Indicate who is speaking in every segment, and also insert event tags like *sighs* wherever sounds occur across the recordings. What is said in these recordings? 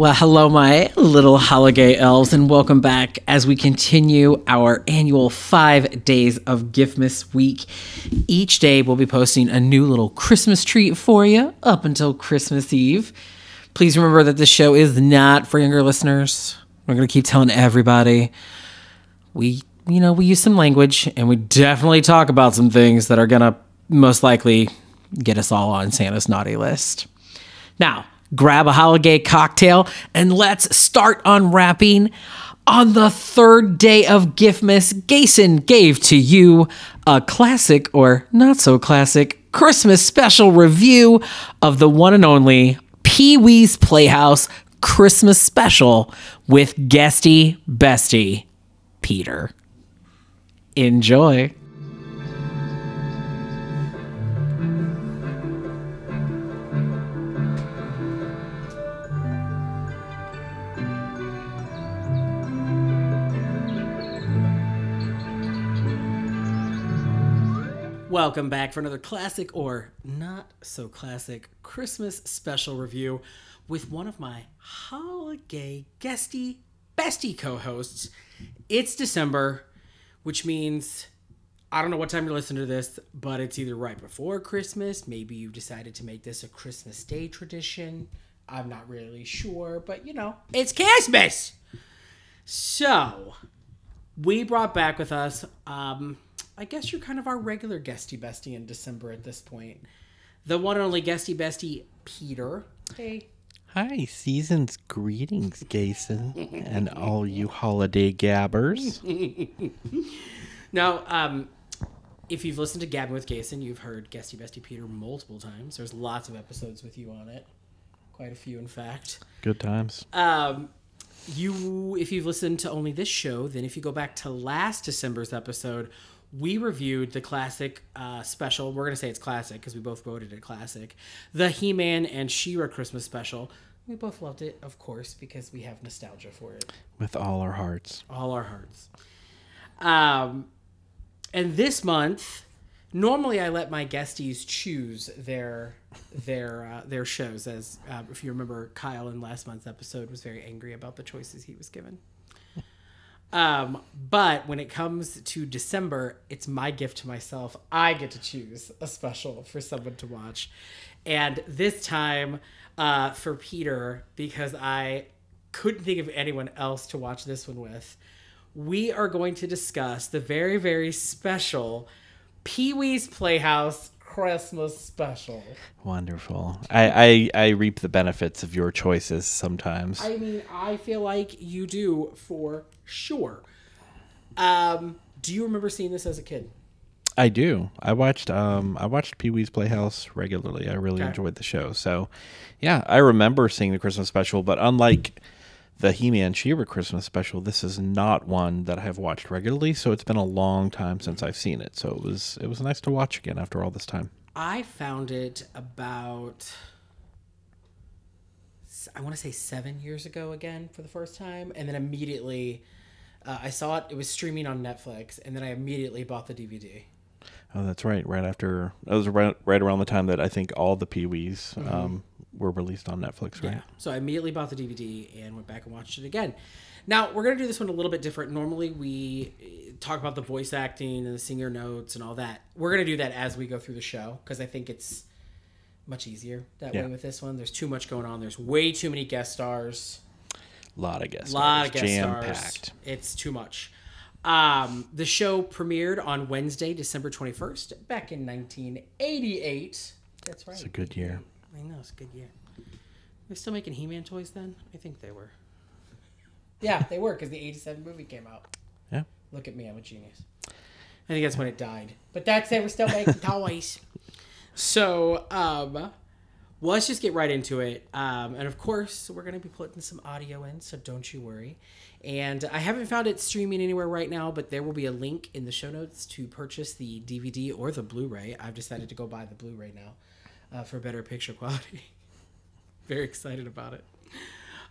Speaker 1: Well, hello, my little holiday elves, and welcome back as we continue our annual five days of Giftmas week. Each day, we'll be posting a new little Christmas treat for you up until Christmas Eve. Please remember that this show is not for younger listeners. We're going to keep telling everybody we, you know, we use some language and we definitely talk about some things that are going to most likely get us all on Santa's naughty list. Now, grab a holiday cocktail and let's start unwrapping. On the third day of Giftmas, Gason gave to you a classic or not so classic Christmas special review of the one and only Pee Wee's Playhouse Christmas special with guesty bestie Peter. Enjoy. Welcome back for another classic or not so classic Christmas special review with one of my holiday guesty bestie co-hosts. It's December, which means I don't know what time you're listening to this, but it's either right before Christmas. Maybe you've decided to make this a Christmas Day tradition. I'm not really sure, but you know, it's Christmas. So, we brought back with us, um, I guess you're kind of our regular guesty bestie in December at this point. The one and only guesty bestie, Peter. Hey.
Speaker 2: Hi, season's greetings, Gason, and all you holiday gabbers. *laughs*
Speaker 1: Now, um, if you've listened to Gabbing with Gason, you've heard guesty bestie Peter multiple times. There's lots of episodes with you on it. Quite a few, in fact.
Speaker 2: Good times.
Speaker 1: Um, you, if you've listened to only this show, then if you go back to last December's episode, we reviewed the classic uh, special. We're gonna say it's classic because we both voted it classic. The He-Man and She-Ra Christmas special. We both loved it, of course, because we have nostalgia for it,
Speaker 2: With all our hearts.
Speaker 1: all our hearts. Um, and this month, normally I let my guesties choose their their uh, their shows. As uh, if you remember, Kyle in last month's episode was very angry about the choices he was given. Um, but when it comes to December, it's my gift to myself. I get to choose a special for someone to watch. And this time, uh, for Peter, because I couldn't think of anyone else to watch this one with, we are going to discuss the very, very special Pee Wee's Playhouse Christmas special.
Speaker 2: Wonderful. I, I, I reap the benefits of your choices sometimes.
Speaker 1: I mean, I feel like you do for sure. Um, do you remember seeing this as a kid?
Speaker 2: I do. I watched um I watched Pee Wee's Playhouse regularly. I really
Speaker 1: Okay.
Speaker 2: enjoyed the show. So, yeah, I remember seeing the Christmas special, but unlike the He-Man She-Ra Christmas special, this is not one that I have watched regularly, so it's been a long time since I've seen it. So it was it was nice to watch again after all this time.
Speaker 1: I found it about I want to say 7 years ago again for the first time and then immediately uh, I saw it it was streaming on Netflix and then I immediately bought the DVD.
Speaker 2: Oh, that's right. Right after that was right, right around the time that I think all the Pee Wees um, were released on Netflix, right?
Speaker 1: Yeah. So I immediately bought the DVD and went back and watched it again. Now we're gonna do this one a little bit different. Normally we eh, talk about the voice acting and the singer notes and all that. We're gonna do that as we go through the show because I think it's much easier that
Speaker 2: Yeah.
Speaker 1: way with this one. There's too much going on. There's way too many guest stars.
Speaker 2: A lot of guest
Speaker 1: A lot of
Speaker 2: stars,
Speaker 1: guest
Speaker 2: jam
Speaker 1: stars.
Speaker 2: packed.
Speaker 1: It's too much. Um, the show premiered on Wednesday, December 21st, back in 1988. That's right.
Speaker 2: It's a good year.
Speaker 1: I know it's a good year. They're still making He-Man toys then? I think they were. Yeah, they were because the '87 movie came out.
Speaker 2: Yeah.
Speaker 1: Look at me, I'm a genius. I think that's when it died. But that's it. We're still making *laughs* toys. So, um, well, let's just get right into it. Um, and of course, we're going to be putting some audio in, so don't you worry. And I haven't found it streaming anywhere right now, but there will be a link in the show notes to purchase the DVD or the Blu-ray. I've decided to go buy the Blu-ray now uh, for better picture quality. *laughs* Very excited about it.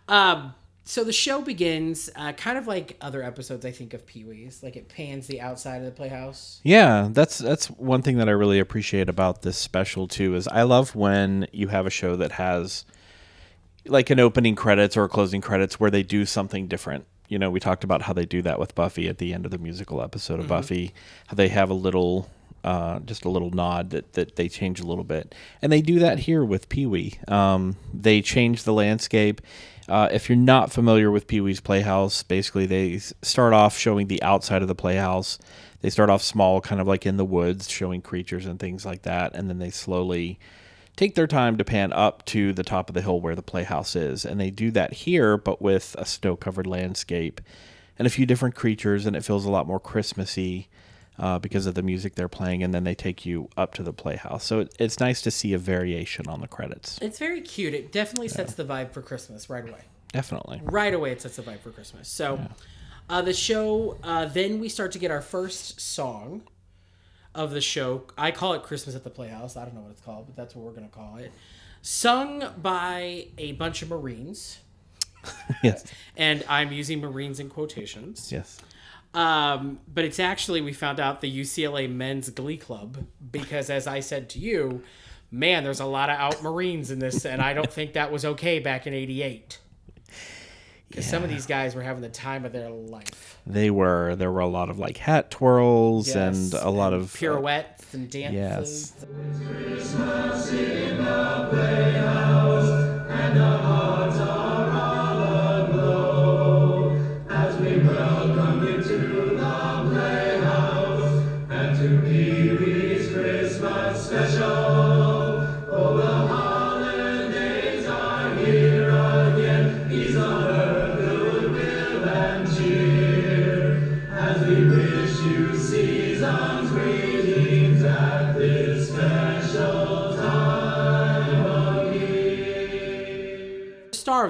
Speaker 1: Um, so the show begins uh, kind of like other episodes, I think, of Pee Wee's. Like it pans the outside of the playhouse.
Speaker 2: Yeah, that's that's one thing that I really appreciate about this special too is I love when you have a show that has like an opening credits or closing credits where they do something different. You know, we talked about how they do that with Buffy at the end of the musical episode of Buffy, how they have a little, uh, just a little nod that, that they change a little bit. And they do that here with Pee Wee. Um, they change the landscape. Uh, if you're not familiar with Pee Wee's Playhouse, basically they start off showing the outside of the playhouse. They start off small, kind of like in the woods, showing creatures and things like that. And then they slowly take their time to pan up to the top of the hill where the playhouse is. And they do that here, but with a snow covered landscape and a few different creatures. And it feels a lot more Christmassy uh, because of the music they're playing. And then they take you up to the playhouse. So it, it's nice to see a variation on the credits.
Speaker 1: It's very cute. It definitely sets the vibe for Christmas right away.
Speaker 2: Definitely.
Speaker 1: Right away, it sets the vibe for Christmas. So, uh, the show. Uh, then we start to get our first song of the show. I call it Christmas at the Playhouse. I don't know what it's called, but that's what we're gonna call it. Sung by a bunch of Marines, *laughs*
Speaker 2: yes.
Speaker 1: and I'm using Marines in quotations.
Speaker 2: Yes.
Speaker 1: Um, but it's actually we found out the UCLA Men's Glee Club because, as I said to you, man, there's a lot of out Marines in this, and I don't think that was okay back in '88. Because some of these guys were having the time of their life.
Speaker 2: They were. There were a lot of like hat twirls and
Speaker 1: Yes,
Speaker 2: a lot
Speaker 1: and
Speaker 2: of uh,
Speaker 1: pirouettes and dances.
Speaker 2: yes.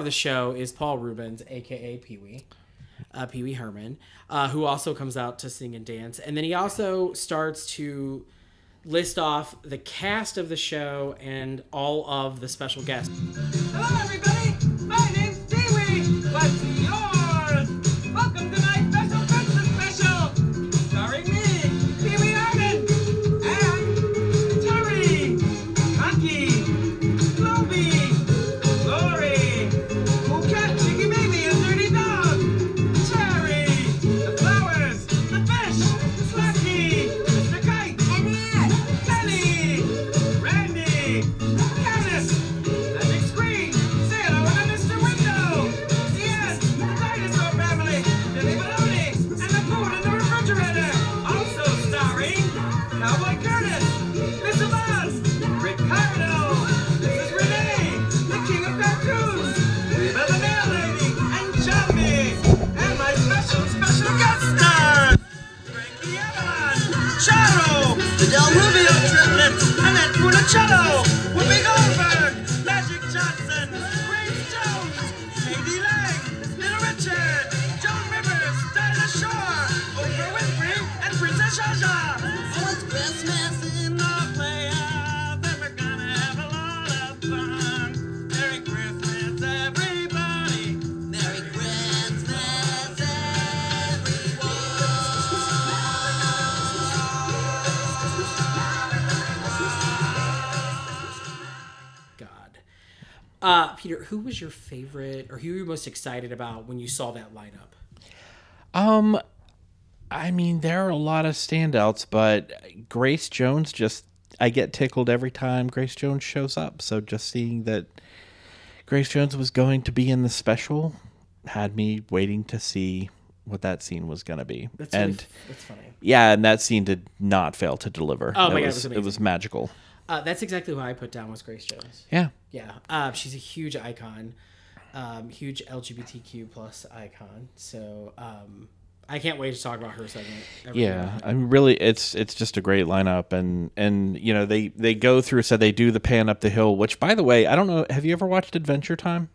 Speaker 1: Of the show is Paul Reubens, aka Pee Wee, uh, Pee Wee Herman, uh, who also comes out to sing and dance, and then he also starts to list off the cast of the show and all of the special guests.
Speaker 3: Hello, everybody.
Speaker 1: Who was your favorite, or who were you most excited about when you saw that lineup?
Speaker 2: Um, I mean, there are a lot of standouts, but Grace Jones just I get tickled every time Grace Jones shows up. So just seeing that Grace Jones was going to be in the special had me waiting to see what that scene was going to be.
Speaker 1: That's
Speaker 2: and
Speaker 1: really, that's funny.
Speaker 2: yeah, and that scene did not fail to deliver.
Speaker 1: Oh my
Speaker 2: it
Speaker 1: God, it
Speaker 2: was,
Speaker 1: was
Speaker 2: it was magical.
Speaker 1: Uh, that's exactly who I put down was Grace Jones.
Speaker 2: Yeah.
Speaker 1: Yeah, uh, she's a huge icon, um, huge LGBTQ plus icon. So um, I can't wait to talk about her segment.
Speaker 2: Yeah. I mean, really, it's it's just a great lineup, and and you know they they go through so they do the pan up the hill. Which, by the way, I don't know. Have you ever watched Adventure Time?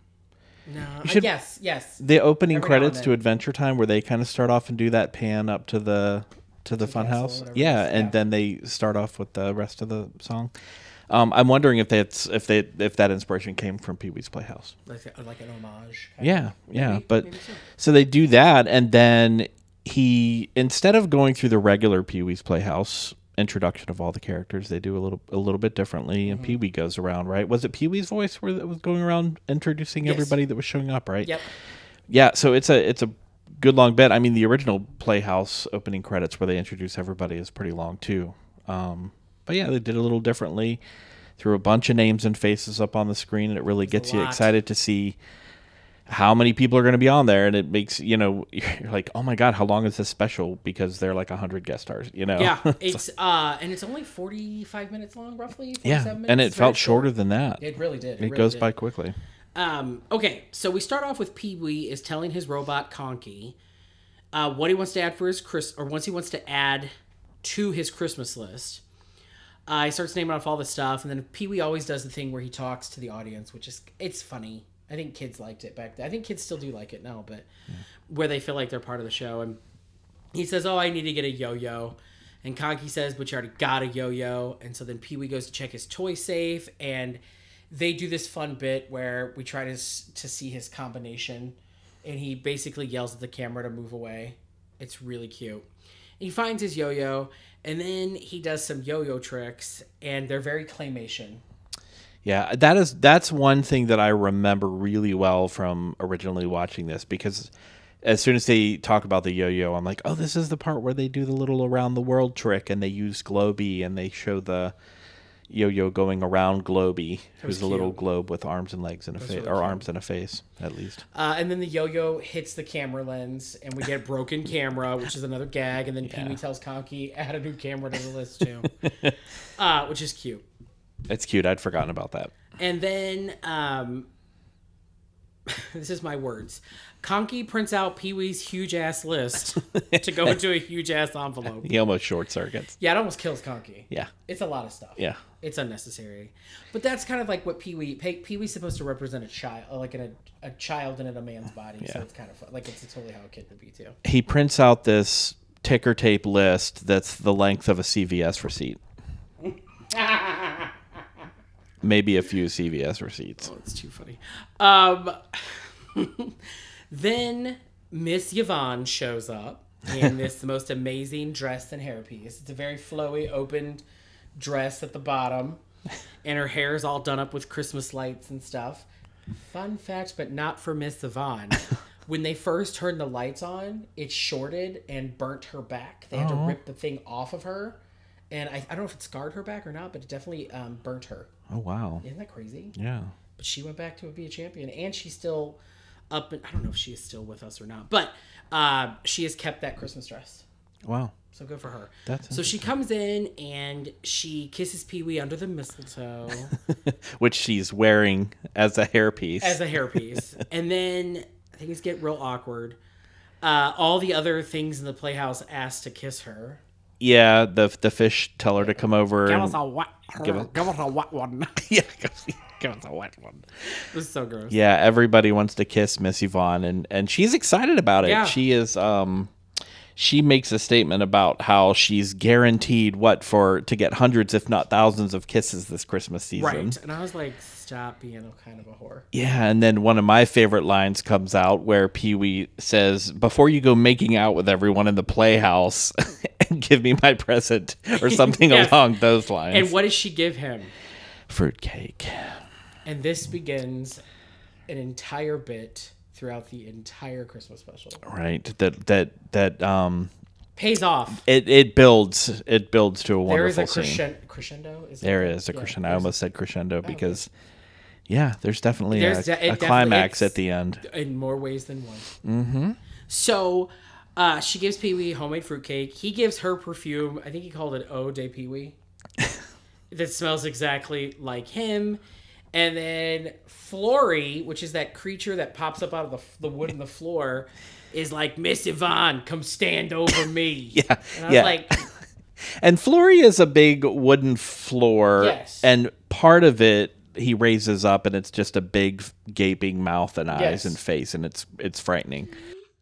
Speaker 1: No,
Speaker 2: should-
Speaker 1: uh, yes, yes.
Speaker 2: The opening
Speaker 1: Every
Speaker 2: credits to. Adventure Time, where they kind of start off and do that pan up to the to the
Speaker 1: the
Speaker 2: funhouse. Yeah, and
Speaker 1: yeah.
Speaker 2: then they start off with the rest of the song. Um, I'm wondering if that's if they if that inspiration came from Pee Wee's Playhouse.
Speaker 1: Like, like an homage.
Speaker 2: Yeah,
Speaker 1: of.
Speaker 2: yeah.
Speaker 1: Maybe-
Speaker 2: but
Speaker 1: maybe so.
Speaker 2: so. they do that, and then he instead of going through the regular Pee Wee's Playhouse introduction of all the characters. They do a little a little bit differently,
Speaker 1: Mm-hmm.
Speaker 2: and Pee Wee goes around. Right? Was it Pee Wee's voice where that was going around introducing
Speaker 1: Yes.
Speaker 2: everybody that was showing up? Right?
Speaker 1: Yep.
Speaker 2: Yeah. So it's a it's a good long bit. I mean, the original Playhouse opening credits where they introduce everybody is pretty long too. Um, but yeah, they did it a little differently. Threw a bunch of names and faces up on the screen, and it really gets you
Speaker 1: lot.
Speaker 2: excited to see how many people are going to be on there and it makes you know *laughs* you're like oh my god how long is this special because they're like 100 guest stars you know
Speaker 1: Yeah, *laughs* it's uh, and it's only forty five minutes long, roughly.
Speaker 2: yeah
Speaker 1: minutes.
Speaker 2: and it
Speaker 1: It's
Speaker 2: felt shorter than that
Speaker 1: It really did.
Speaker 2: it
Speaker 1: really
Speaker 2: goes
Speaker 1: did.
Speaker 2: by quickly
Speaker 1: Um, okay, so we start off with Pee Wee is telling his robot Conky uh, what he wants to add for his Chris, or once he wants to add to his Christmas list. Uh, he starts naming off all the stuff, and then Pee Wee always does the thing where he talks to the audience, which is it's funny. I think kids liked it back then. I think kids still do like it now, but where they feel like they're part of the show. And he says, "Oh, I need to get a yo-yo," and Conky says, "But you already got a yo-yo." And so then Pee Wee goes to check his toy safe, and they do this fun bit where we try to to see his combination, and he basically yells at the camera to move away. It's really cute. He finds his yo-yo, and then he does some yo-yo tricks, and they're very claymation.
Speaker 2: yeah that is that's one thing that i remember really well from originally watching this because as soon as they talk about the yo-yo i'm like oh this is the part where they do the little around the world trick and they use globey and they show the yo-yo going around globey who's a little globe with arms and legs and a face
Speaker 1: really
Speaker 2: or
Speaker 1: cute.
Speaker 2: arms and a face at least
Speaker 1: Uh, and then the yo-yo hits the camera lens, and we get broken camera, which is another gag. And then Pee Wee tells Conky add a new camera to the list too, *laughs* uh, which is cute.
Speaker 2: it's cute i'd forgotten about that
Speaker 1: And then um, *laughs* this is my words. Conky prints out Pee Wee's huge ass list *laughs* to go into a huge ass envelope.
Speaker 2: he almost short circuits
Speaker 1: Yeah, it almost kills Conky.
Speaker 2: yeah
Speaker 1: It's a lot of stuff.
Speaker 2: yeah
Speaker 1: It's unnecessary. But that's kind of like what Pee Wee Pee Wee's supposed to represent a child, like in a, a child in a man's body. So it's kind of fun. Like it's totally how a kid would be too.
Speaker 2: he prints out this ticker tape list that's the length of a CVS receipt. *laughs* Maybe a few CVS receipts.
Speaker 1: Oh, It's too funny. Um, *laughs* then Miss Yvonne shows up in *laughs* this most amazing dress and hairpiece. It's a very flowy, open dress at the bottom, and her hair is all done up with Christmas lights and stuff. Fun fact, but not for Miss Yvonne. *laughs* When they first turned the lights on, it shorted and burnt her back. They had to rip the thing off of her. And I, I don't know if it scarred her back or not, but it definitely um, burnt her.
Speaker 2: Oh wow.
Speaker 1: Isn't that crazy?
Speaker 2: Yeah.
Speaker 1: but she went back to be a champion and she still up and i don't know if she is still with us or not but uh, she has kept that christmas dress.
Speaker 2: Wow.
Speaker 1: so good for her.
Speaker 2: That's
Speaker 1: so she comes in and she kisses pee-wee under the mistletoe. *laughs*
Speaker 2: Which she's wearing as a hairpiece.
Speaker 1: as a hairpiece. *laughs* And then things get real awkward uh, all the other things in the playhouse ask to kiss her.
Speaker 2: Yeah, the the fish tell her to come over.
Speaker 1: give us a wet
Speaker 2: Give us-
Speaker 1: give us a wet one. *laughs*
Speaker 2: Yeah, give us a wet one.
Speaker 1: this is so gross
Speaker 2: Yeah, everybody wants to kiss Miss Yvonne, and and she's excited about it.
Speaker 1: Yeah.
Speaker 2: She is. Um, she makes a statement about how she's guaranteed what for to get hundreds, if not thousands, of kisses this Christmas season.
Speaker 1: right and i was like stop being a kind of a whore
Speaker 2: Yeah, and then one of my favorite lines comes out where Pee Wee says, "Before you go making out with everyone in the playhouse, *laughs* and give me my present," or something *laughs*
Speaker 1: Yes.
Speaker 2: along those lines.
Speaker 1: and what does she give him
Speaker 2: Fruitcake.
Speaker 1: And this begins an entire bit throughout the entire Christmas special.
Speaker 2: Right. That that that um.
Speaker 1: Pays off.
Speaker 2: It it builds it builds to a wonderful
Speaker 1: There is a crescendo. Crescendo is
Speaker 2: There is a
Speaker 1: Yeah,
Speaker 2: crescendo. I almost said crescendo because, yeah, there's definitely
Speaker 1: There's
Speaker 2: a,
Speaker 1: de-
Speaker 2: a climax at the end.
Speaker 1: in more ways than one. Mm-hmm. So, uh, she gives Pee Wee homemade fruitcake. He gives her perfume. I think he called it Eau de Pee Wee. *laughs* that smells exactly like him. And then Floory, which is that creature that pops up out of the, the wood in the floor, is like Miss Yvonne, come stand over me. *laughs*
Speaker 2: Yeah,
Speaker 1: And I was
Speaker 2: yeah.
Speaker 1: like, *laughs*
Speaker 2: And Floory is a big wooden floor,
Speaker 1: Yes.
Speaker 2: and part of it he raises up, and it's just a big gaping mouth and eyes
Speaker 1: Yes.
Speaker 2: and face, and it's it's frightening.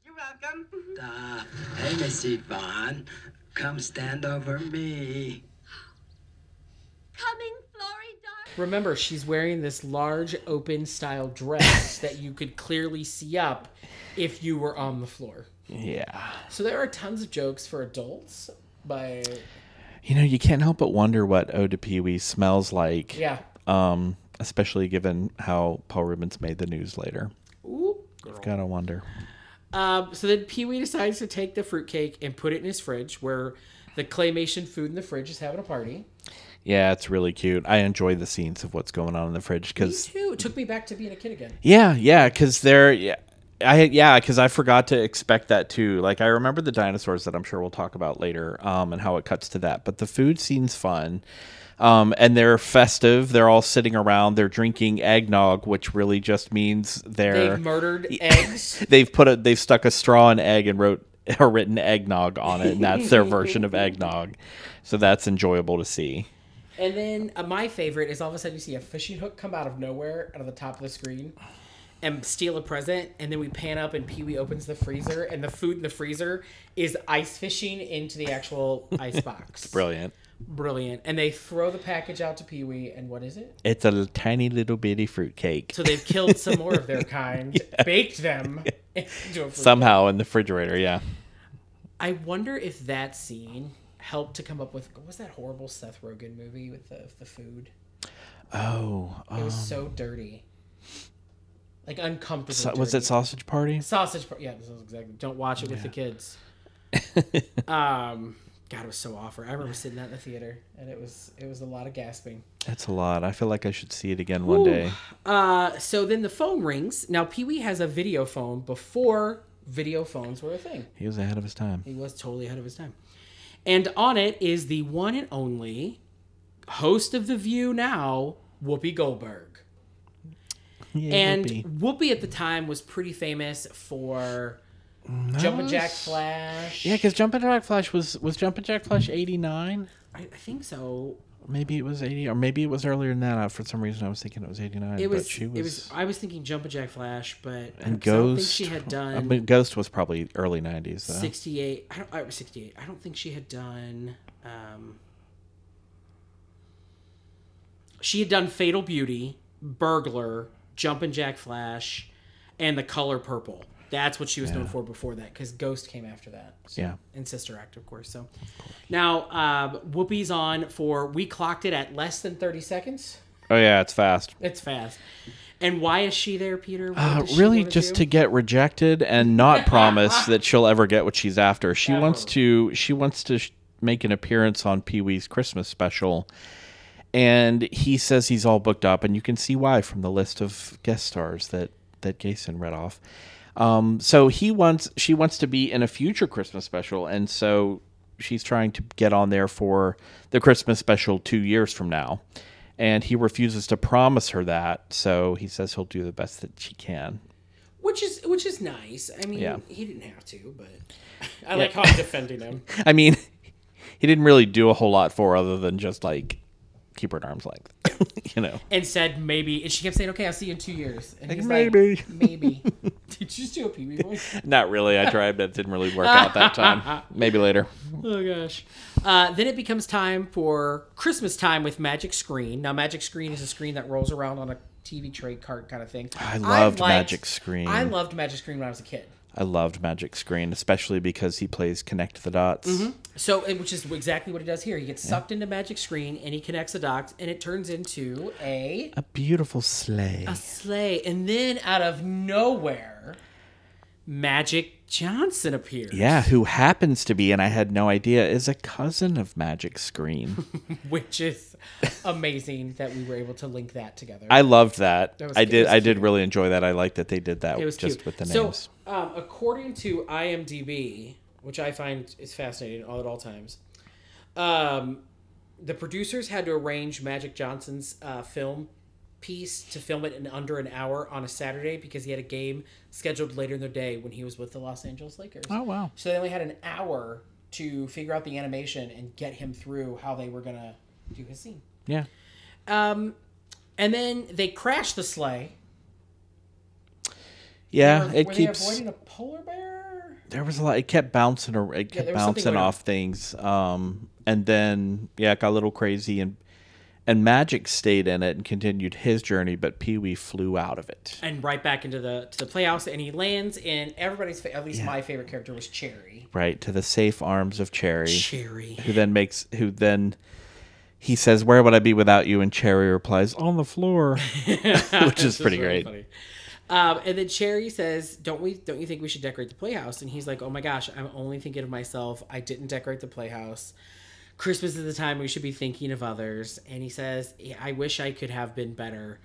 Speaker 3: You're welcome.
Speaker 4: Uh, hey, Miss Yvonne, come stand over me.
Speaker 5: Coming, Floory, darling.
Speaker 1: Remember, she's wearing this large open style dress *laughs* that you could clearly see up if you were on the floor.
Speaker 2: Yeah,
Speaker 1: So there are tons of jokes for adults by
Speaker 2: You know, you can't help but wonder what Ode to Pee Wee smells like.
Speaker 1: Yeah.
Speaker 2: Um, especially given how Paul Reubens made the news later.
Speaker 1: Ooh, girl.
Speaker 2: Gotta wonder.
Speaker 1: Um, so then Pee Wee decides to take the fruitcake and put it in his fridge, where the claymation food in the fridge is having a party.
Speaker 2: Yeah, it's really cute. I enjoy the scenes of what's going on in the fridge
Speaker 1: Me
Speaker 2: because
Speaker 1: too. It took me back to being a kid again.
Speaker 2: Yeah, yeah, because they're yeah, I yeah, because I forgot to expect that too. Like I remember the dinosaurs that I'm sure we'll talk about later, um, and how it cuts to that. But the food scene's fun, um, and they're festive. They're all sitting around. They're drinking eggnog, which really just means they're
Speaker 1: They've murdered *laughs* eggs. *laughs*
Speaker 2: they've put a they've stuck a straw in egg and wrote *laughs* or written eggnog on it, and that's their version of eggnog. So that's enjoyable to see.
Speaker 1: And then uh, my favorite is all of a sudden you see a fishing hook come out of nowhere out of the top of the screen and steal a present. And then we pan up and Pee Wee opens the freezer and the food in the freezer is ice fishing into the actual *laughs* ice box.
Speaker 2: Brilliant.
Speaker 1: Brilliant. And they throw the package out to Pee Wee and what is it?
Speaker 2: It's a l- tiny little bitty fruit cake.
Speaker 1: So they've killed some more of their *laughs* kind, baked them *laughs* into a fruit
Speaker 2: Somehow in the refrigerator, yeah.
Speaker 1: I wonder if that scene helped to come up with what was that horrible Seth Rogen movie with the the food?
Speaker 2: Oh,
Speaker 1: It was so dirty, like uncomfortable.
Speaker 2: So, was it. Sausage Party?
Speaker 1: sausage? Party. Yeah, exactly. Don't watch it with the kids. *laughs* um, God, it was so awful. I remember sitting that in the theater, and it was it was a lot of gasping.
Speaker 2: That's a lot. I feel like I should see it again one day.
Speaker 1: Uh, so then the phone rings. Now Pee Wee has a video phone before video phones were a thing.
Speaker 2: He was ahead of his time.
Speaker 1: He was totally ahead of his time. And on it is the one and only host of The View now, Whoopi Goldberg.
Speaker 2: Yeah,
Speaker 1: And
Speaker 2: Whoopi.
Speaker 1: Whoopi at the time was pretty famous for Jumpin' Jack Flash.
Speaker 2: yeah, because Jumpin' Jack Flash was was Jumpin' Jack Flash eighty nine.
Speaker 1: I, I think so.
Speaker 2: Maybe it was eighty, or maybe it was earlier than that. For some reason, I was thinking it was eighty nine.
Speaker 1: It was,
Speaker 2: but she was.
Speaker 1: it was. I was thinking Jumpin' Jack Flash, but I
Speaker 2: and
Speaker 1: don't, 'cause I don't think
Speaker 2: Ghost.
Speaker 1: she had
Speaker 2: I
Speaker 1: done
Speaker 2: mean, Ghost was probably early nineties though.
Speaker 1: 68. I don't. I was 68. I don't think she had done. Um, she had done Fatal Beauty, Burglar, Jumpin' Jack Flash, and The Color Purple. That's what she was known for before that, because Ghost came after that. So-
Speaker 2: Yeah.
Speaker 1: And Sister Act, of course. So now um, Whoopi's on for. We clocked it at less than 30 seconds.
Speaker 2: Oh yeah, it's fast.
Speaker 1: It's fast. And why is she there, Peter?
Speaker 2: Uh, really, just
Speaker 1: do?
Speaker 2: to get rejected and not *laughs* promise that she'll ever get what she's after. She wants to. She wants to sh- make an appearance on Pee Wee's Christmas special, and he says he's all booked up, and you can see why from the list of guest stars that that Gason read off. Um, so he wants. She wants to be in a future Christmas special, and so she's trying to get on there for the Christmas special two years from now. And he refuses to promise her that, so he says he'll do the best that she can.
Speaker 1: Which is which is nice. I mean,
Speaker 2: Yeah.
Speaker 1: he didn't have to, but *laughs* I like how I'm defending him. *laughs*
Speaker 2: I mean, he didn't really do a whole lot for her other than just like keep her at arm's length, *laughs* you know.
Speaker 1: And said maybe, and she kept saying, "Okay, I'll see you in two years." And he's
Speaker 2: maybe.
Speaker 1: like, *laughs* maybe. Did you just do a Pee voice? *laughs*
Speaker 2: Not really. I tried, but it didn't really work out that time. Maybe later.
Speaker 1: Oh gosh. Uh, then it becomes time for Christmas time with Magic Screen. Now, Magic Screen is a screen that rolls around on a TV tray cart kind of thing.
Speaker 2: I loved
Speaker 1: liked-
Speaker 2: Magic Screen.
Speaker 1: I loved Magic Screen when I was a kid.
Speaker 2: I loved Magic Screen, especially because he plays Connect the Dots.
Speaker 1: Mm-hmm. So, which is exactly what he does here. He gets sucked into Magic Screen and he connects the dots, and it turns into a
Speaker 2: A beautiful sleigh.
Speaker 1: a sleigh. And then out of nowhere, Magic Johnson appears.
Speaker 2: Yeah, who happens to be, and I had no idea, is a cousin of Magic Screen. *laughs*
Speaker 1: which is amazing that we were able to link that together.
Speaker 2: I loved that.
Speaker 1: That was-
Speaker 2: I did. I did really enjoy that. I like that they did that
Speaker 1: it was
Speaker 2: just
Speaker 1: cute.
Speaker 2: with the
Speaker 1: so,
Speaker 2: names.
Speaker 1: um, according to IMDb, which I find is fascinating all at all times, um, the producers had to arrange Magic Johnson's uh, film piece to film it in under an hour on a Saturday because he had a game scheduled later in the day when he was with the Los Angeles Lakers.
Speaker 2: Oh wow.
Speaker 1: So they only had an hour to figure out the animation and get him through how they were gonna do his scene.
Speaker 2: Yeah.
Speaker 1: Um, and then they crashed the sleigh.
Speaker 2: Yeah,
Speaker 1: Were-
Speaker 2: it
Speaker 1: were
Speaker 2: keeps.
Speaker 1: they avoiding a polar bear?
Speaker 2: There was a lot. It kept bouncing. ar- It kept
Speaker 1: something
Speaker 2: bouncing off things. Um, and then yeah, it got a little crazy, and And Magic stayed in it and continued his journey, but Pee Wee flew out of it.
Speaker 1: and right back into the to the playhouse, and he lands in everybody's fa- at least my favorite character was Chairry.
Speaker 2: Right to the safe arms of Chairry,
Speaker 1: Chairry.
Speaker 2: who then makes who then he says, "Where would I be without you?" And Chairry replies, "On the floor," *laughs* which is pretty great.
Speaker 1: Funny. Um, and then Chairry says, "Don't we? Don't you think we should decorate the playhouse?" And he's like, "Oh my gosh, I'm only thinking of myself. I didn't decorate the playhouse. Christmas is the time we should be thinking of others." And he says, "I wish I could have been better."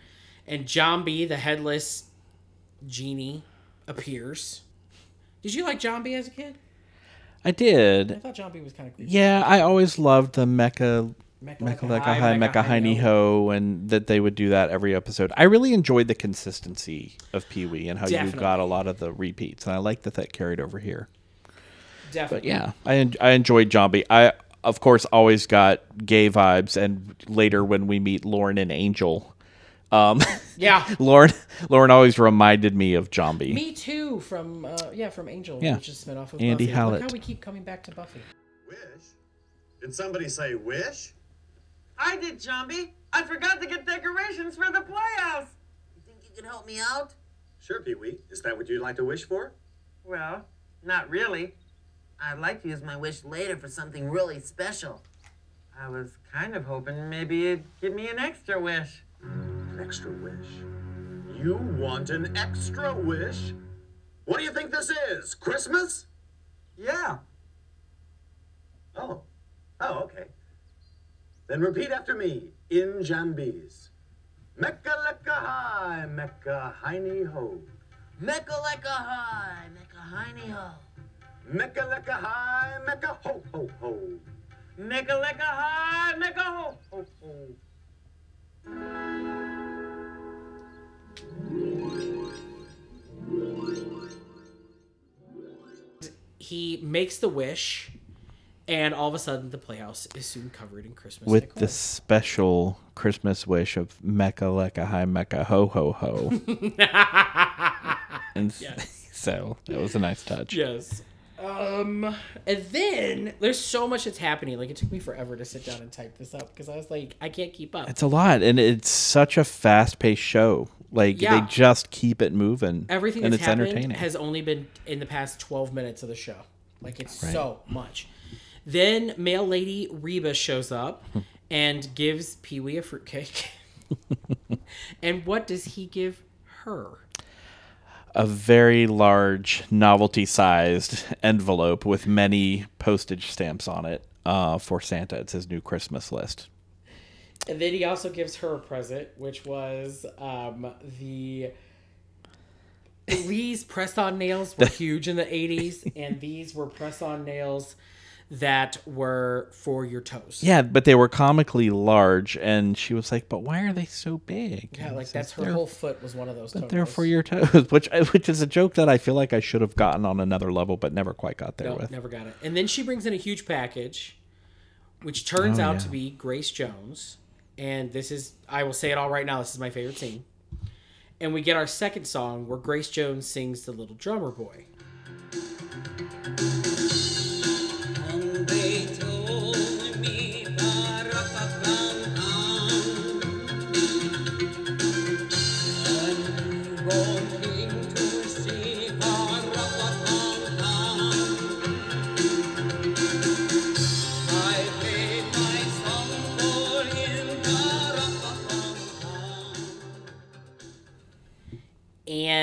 Speaker 1: And Jambi, the headless genie, appears. Did you like Jambi as a kid?
Speaker 2: I did.
Speaker 1: I thought Jambi was kind of creepy.
Speaker 2: Yeah, I always loved the mecha
Speaker 1: Mecha
Speaker 2: Mecha
Speaker 1: Like
Speaker 2: Like
Speaker 1: a
Speaker 2: a
Speaker 1: High,
Speaker 2: High,
Speaker 1: Mecha High
Speaker 2: Ho, and that they would do that every episode. I really enjoyed the consistency of Pee Wee and how you got a lot of the repeats, and I like that that carried over here.
Speaker 1: Definitely.
Speaker 2: But yeah, I en- I enjoyed Zombie. I of course always got gay vibes, and later when we meet Lorne and Angel, um, *laughs*
Speaker 1: Yeah.
Speaker 2: Lorne Lorne always reminded me of Zombie.
Speaker 1: Me too. From uh, yeah, from Angel,
Speaker 2: Yeah.
Speaker 1: which is a spinoff of
Speaker 2: Andy
Speaker 1: Buffy.
Speaker 2: Hallett.
Speaker 1: Look how we keep coming back to Buffy.
Speaker 5: Wish? Did somebody say wish?
Speaker 3: I did, Jambi. I forgot to get decorations for the playhouse.
Speaker 6: You think you can help me out?
Speaker 5: Sure, Pee Wee. Is that what you'd like to wish for?
Speaker 3: Well, not really.
Speaker 6: I'd like to use my wish later for something really special.
Speaker 3: I was kind of hoping maybe you'd give me an extra wish.
Speaker 5: An extra wish. You want an extra wish? What do you think this is? Christmas?
Speaker 3: Yeah.
Speaker 5: Oh. Oh, okay. Then repeat after me in Jambese. Mecca lecca hi, Mecca hiney ho.
Speaker 6: Mecca like a high, mecca hiney ho.
Speaker 5: Mecca lecca hi, Mecca ho ho ho.
Speaker 3: Make a lick a high, make a ho ho ho.
Speaker 1: He makes the wish, and all of a sudden, the playhouse is soon covered in Christmas
Speaker 2: with
Speaker 1: decor.
Speaker 2: the special Christmas wish of Mecca Lecca Hi Mecca Ho Ho Ho. *laughs* and s- *laughs* so that was a nice touch.
Speaker 1: Yes. Um, and then there's so much that's happening. Like it took me forever to sit down and type this up because I was like, I can't keep up.
Speaker 2: It's a lot, and it's such a fast-paced show. Like
Speaker 1: Yeah.
Speaker 2: they just keep it moving.
Speaker 1: Everything
Speaker 2: and
Speaker 1: that's
Speaker 2: it's entertaining.
Speaker 1: has only been in the past 12 minutes of the show. Like it's so much. Then mail lady Reba shows up *laughs* and gives Pee Wee a fruitcake. *laughs* and what does he give her?
Speaker 2: A very large, novelty-sized envelope with many postage stamps on it uh, for Santa. It's his new Christmas list.
Speaker 1: And then he also gives her a present, which was um, the *laughs* Lee's press-on nails were huge in the '80s, and these were press-on nails that were for your toes.
Speaker 2: Yeah, but they were comically large, and she was like, "But why are they so big?"
Speaker 1: Yeah,
Speaker 2: And
Speaker 1: like that's her whole foot was one of those.
Speaker 2: But they're for your toes, *laughs* which which is a joke that I feel like I should have gotten on another level, but never quite got there
Speaker 1: No,
Speaker 2: with.
Speaker 1: never got it. And then she brings in a huge package, which turns
Speaker 2: Oh,
Speaker 1: out
Speaker 2: yeah.
Speaker 1: to be Grace Jones. And this is, I will say it all right now, this is my favorite scene. And we get our second song where Grace Jones sings The Little Drummer Boy.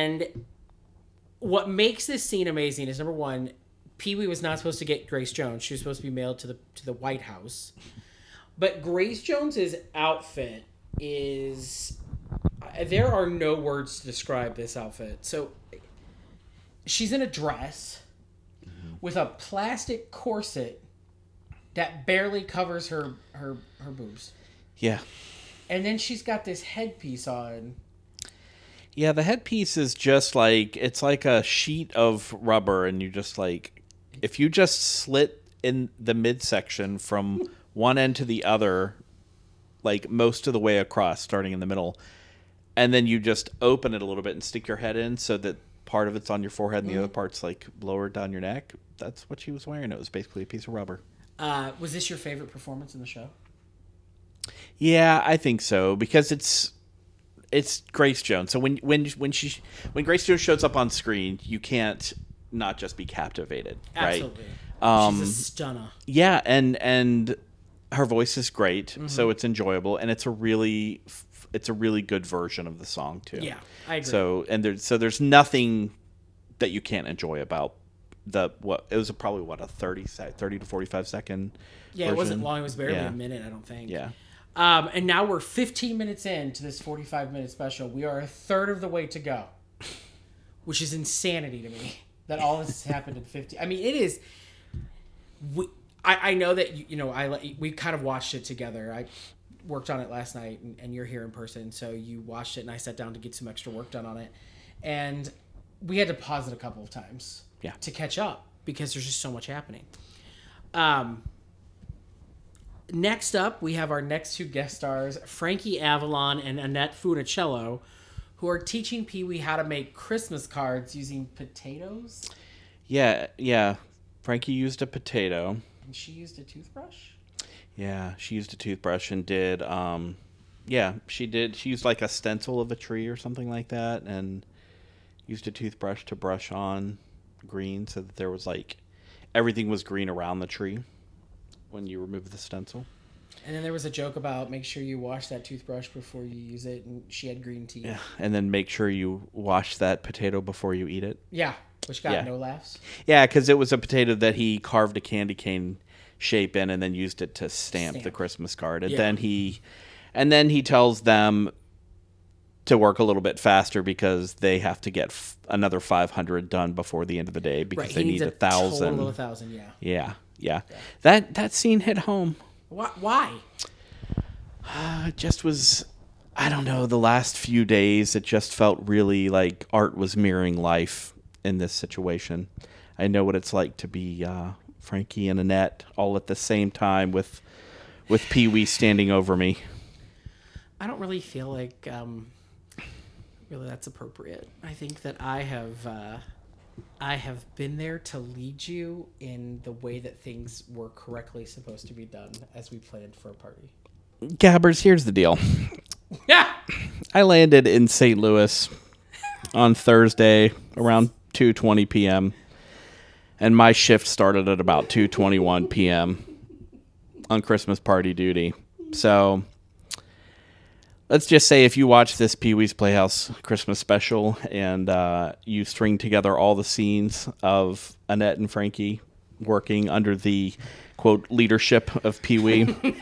Speaker 1: And what makes this scene amazing is number one, Pee Wee was not supposed to get Grace Jones. She was supposed to be mailed to the to the White House. But Grace Jones's outfit is there are no words to describe this outfit. So she's in a dress with a plastic corset that barely covers her her her boobs.
Speaker 2: Yeah,
Speaker 1: And then she's got this headpiece on.
Speaker 2: Yeah. The headpiece is just like it's like a sheet of rubber, and you just like if you just slit in the midsection from *laughs* one end to the other, like most of the way across, starting in the middle, and then you just open it a little bit and stick your head in so that part of it's on your forehead and the other part's like lower down your neck. That's what she was wearing. It was basically a piece of rubber.
Speaker 1: Uh, was this your favorite performance in the show?
Speaker 2: Yeah, I think so because it's it's Grace Jones. So when when when she when Grace Jones shows up on screen, you can't not just be captivated,
Speaker 1: Absolutely.
Speaker 2: right? Um,
Speaker 1: She's a stunner.
Speaker 2: yeah, and and her voice is great,
Speaker 1: Mm-hmm.
Speaker 2: so it's enjoyable, and it's a really it's a really good version of the song too.
Speaker 1: Yeah, I agree.
Speaker 2: So and there's so there's nothing that you can't enjoy about the what it was probably what a 30 sec, 30 to 45 second
Speaker 1: Yeah, it wasn't long. It was barely
Speaker 2: Yeah.
Speaker 1: a minute, I don't think.
Speaker 2: yeah
Speaker 1: Um, and now we're 15 minutes into this 45 minute special. We are a third of the way to go, which is insanity to me that all this has happened in 50. I mean, it is. We, I, I know that you, you know I we kind of watched it together. I worked on it last night, and, and you're here in person, so you watched it, and I sat down to get some extra work done on it, and we had to pause it a couple of times,
Speaker 2: Yeah.
Speaker 1: to catch up because there's just so much happening. Um, Next up, we have our next two guest stars, Frankie Avalon and Annette Funicello, who are teaching Pee Wee how to make Christmas cards using potatoes.
Speaker 2: yeah yeah frankie used a potato
Speaker 1: And she used a toothbrush.
Speaker 2: yeah she used a toothbrush and did um yeah she did she used like a stencil of a tree or something like that and used a toothbrush to brush on green so that there was like everything was green around the tree when you remove the stencil
Speaker 1: And then there was a joke about make sure you wash that toothbrush before you use it, and she had green tea.
Speaker 2: Yeah, and then make sure you wash that potato before you eat it.
Speaker 1: Yeah, which got
Speaker 2: Yeah.
Speaker 1: no laughs.
Speaker 2: Yeah, because it was a potato that he carved a candy cane shape in, and then used it to stamp, the Christmas card. And
Speaker 1: Yeah.
Speaker 2: then he, and then he tells them to work a little bit faster because they have to get f- another five hundred done before the end of the day because
Speaker 1: Right,
Speaker 2: they need a thousand.
Speaker 1: Total thousand, yeah.
Speaker 2: Yeah, yeah, That that scene hit home.
Speaker 1: Why? Why?
Speaker 2: Uh, it just was I don't know, the last few days it just felt really like art was mirroring life in this situation. I know what it's like to be uh, Frankie and Annette all at the same time with with Pee Wee standing over me.
Speaker 1: I don't really feel like um, really that's appropriate. I think that I have uh, I have been there to lead you in the way that things were correctly supposed to be done as we planned for a party.
Speaker 2: Gabbers, here's the deal.
Speaker 1: Yeah.
Speaker 2: I landed in St. Louis on Thursday around 2:20 p.m. and my shift started at about 2:21 p.m. on Christmas party duty. So let's just say if you watch this Pee Wee's Playhouse Christmas special and uh, you string together all the scenes of Annette and Frankie working under the quote leadership of Pee Wee, *laughs*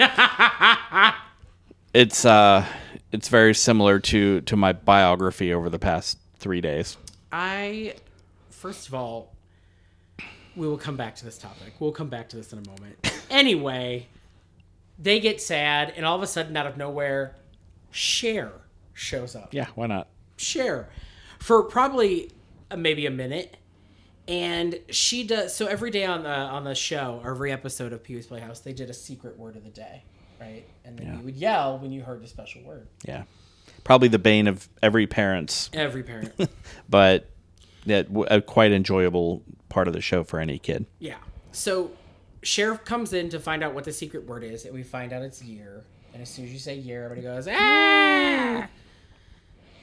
Speaker 2: it's uh, it's very similar to to my biography over the past three days.
Speaker 1: I first of all we will come back to this topic. We'll come back to this in a moment. *laughs* Anyway, they get sad and all of a sudden out of nowhere Cher shows up.
Speaker 2: Yeah, why not?
Speaker 1: Cher for probably uh, maybe a minute. And she does so every day on the on the show, or every episode of Pee Wee's Playhouse, they did a secret word of the day, right? And then
Speaker 2: Yeah.
Speaker 1: you would yell when you heard the special word.
Speaker 2: Yeah, probably the bane of every parent's,
Speaker 1: Every parent. *laughs*
Speaker 2: but that w- a quite enjoyable part of the show for any kid.
Speaker 1: Yeah. So Sheriff comes in to find out what the secret word is, and we find out it's year. And as soon as you say year, everybody goes, ah!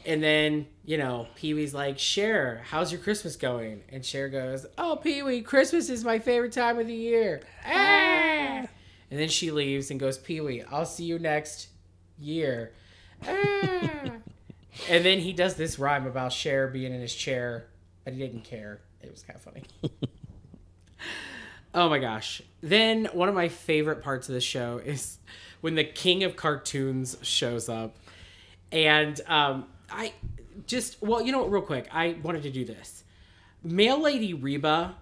Speaker 1: And then, you know, Pee Wee's like, Cher, how's your Christmas going? And Cher goes, Oh, Pee Wee, Christmas is my favorite time of the year. Ah! And then she leaves and goes, Pee Wee, I'll see you next year. Ah! and then he does this rhyme about Cher being in his chair, but he didn't care. It was kind of funny. *laughs* Oh my gosh. Then one of my favorite parts of the show is when the king of cartoons shows up. And um, I just, well, you know what, real quick, I wanted to do this. Mail Lady Reba,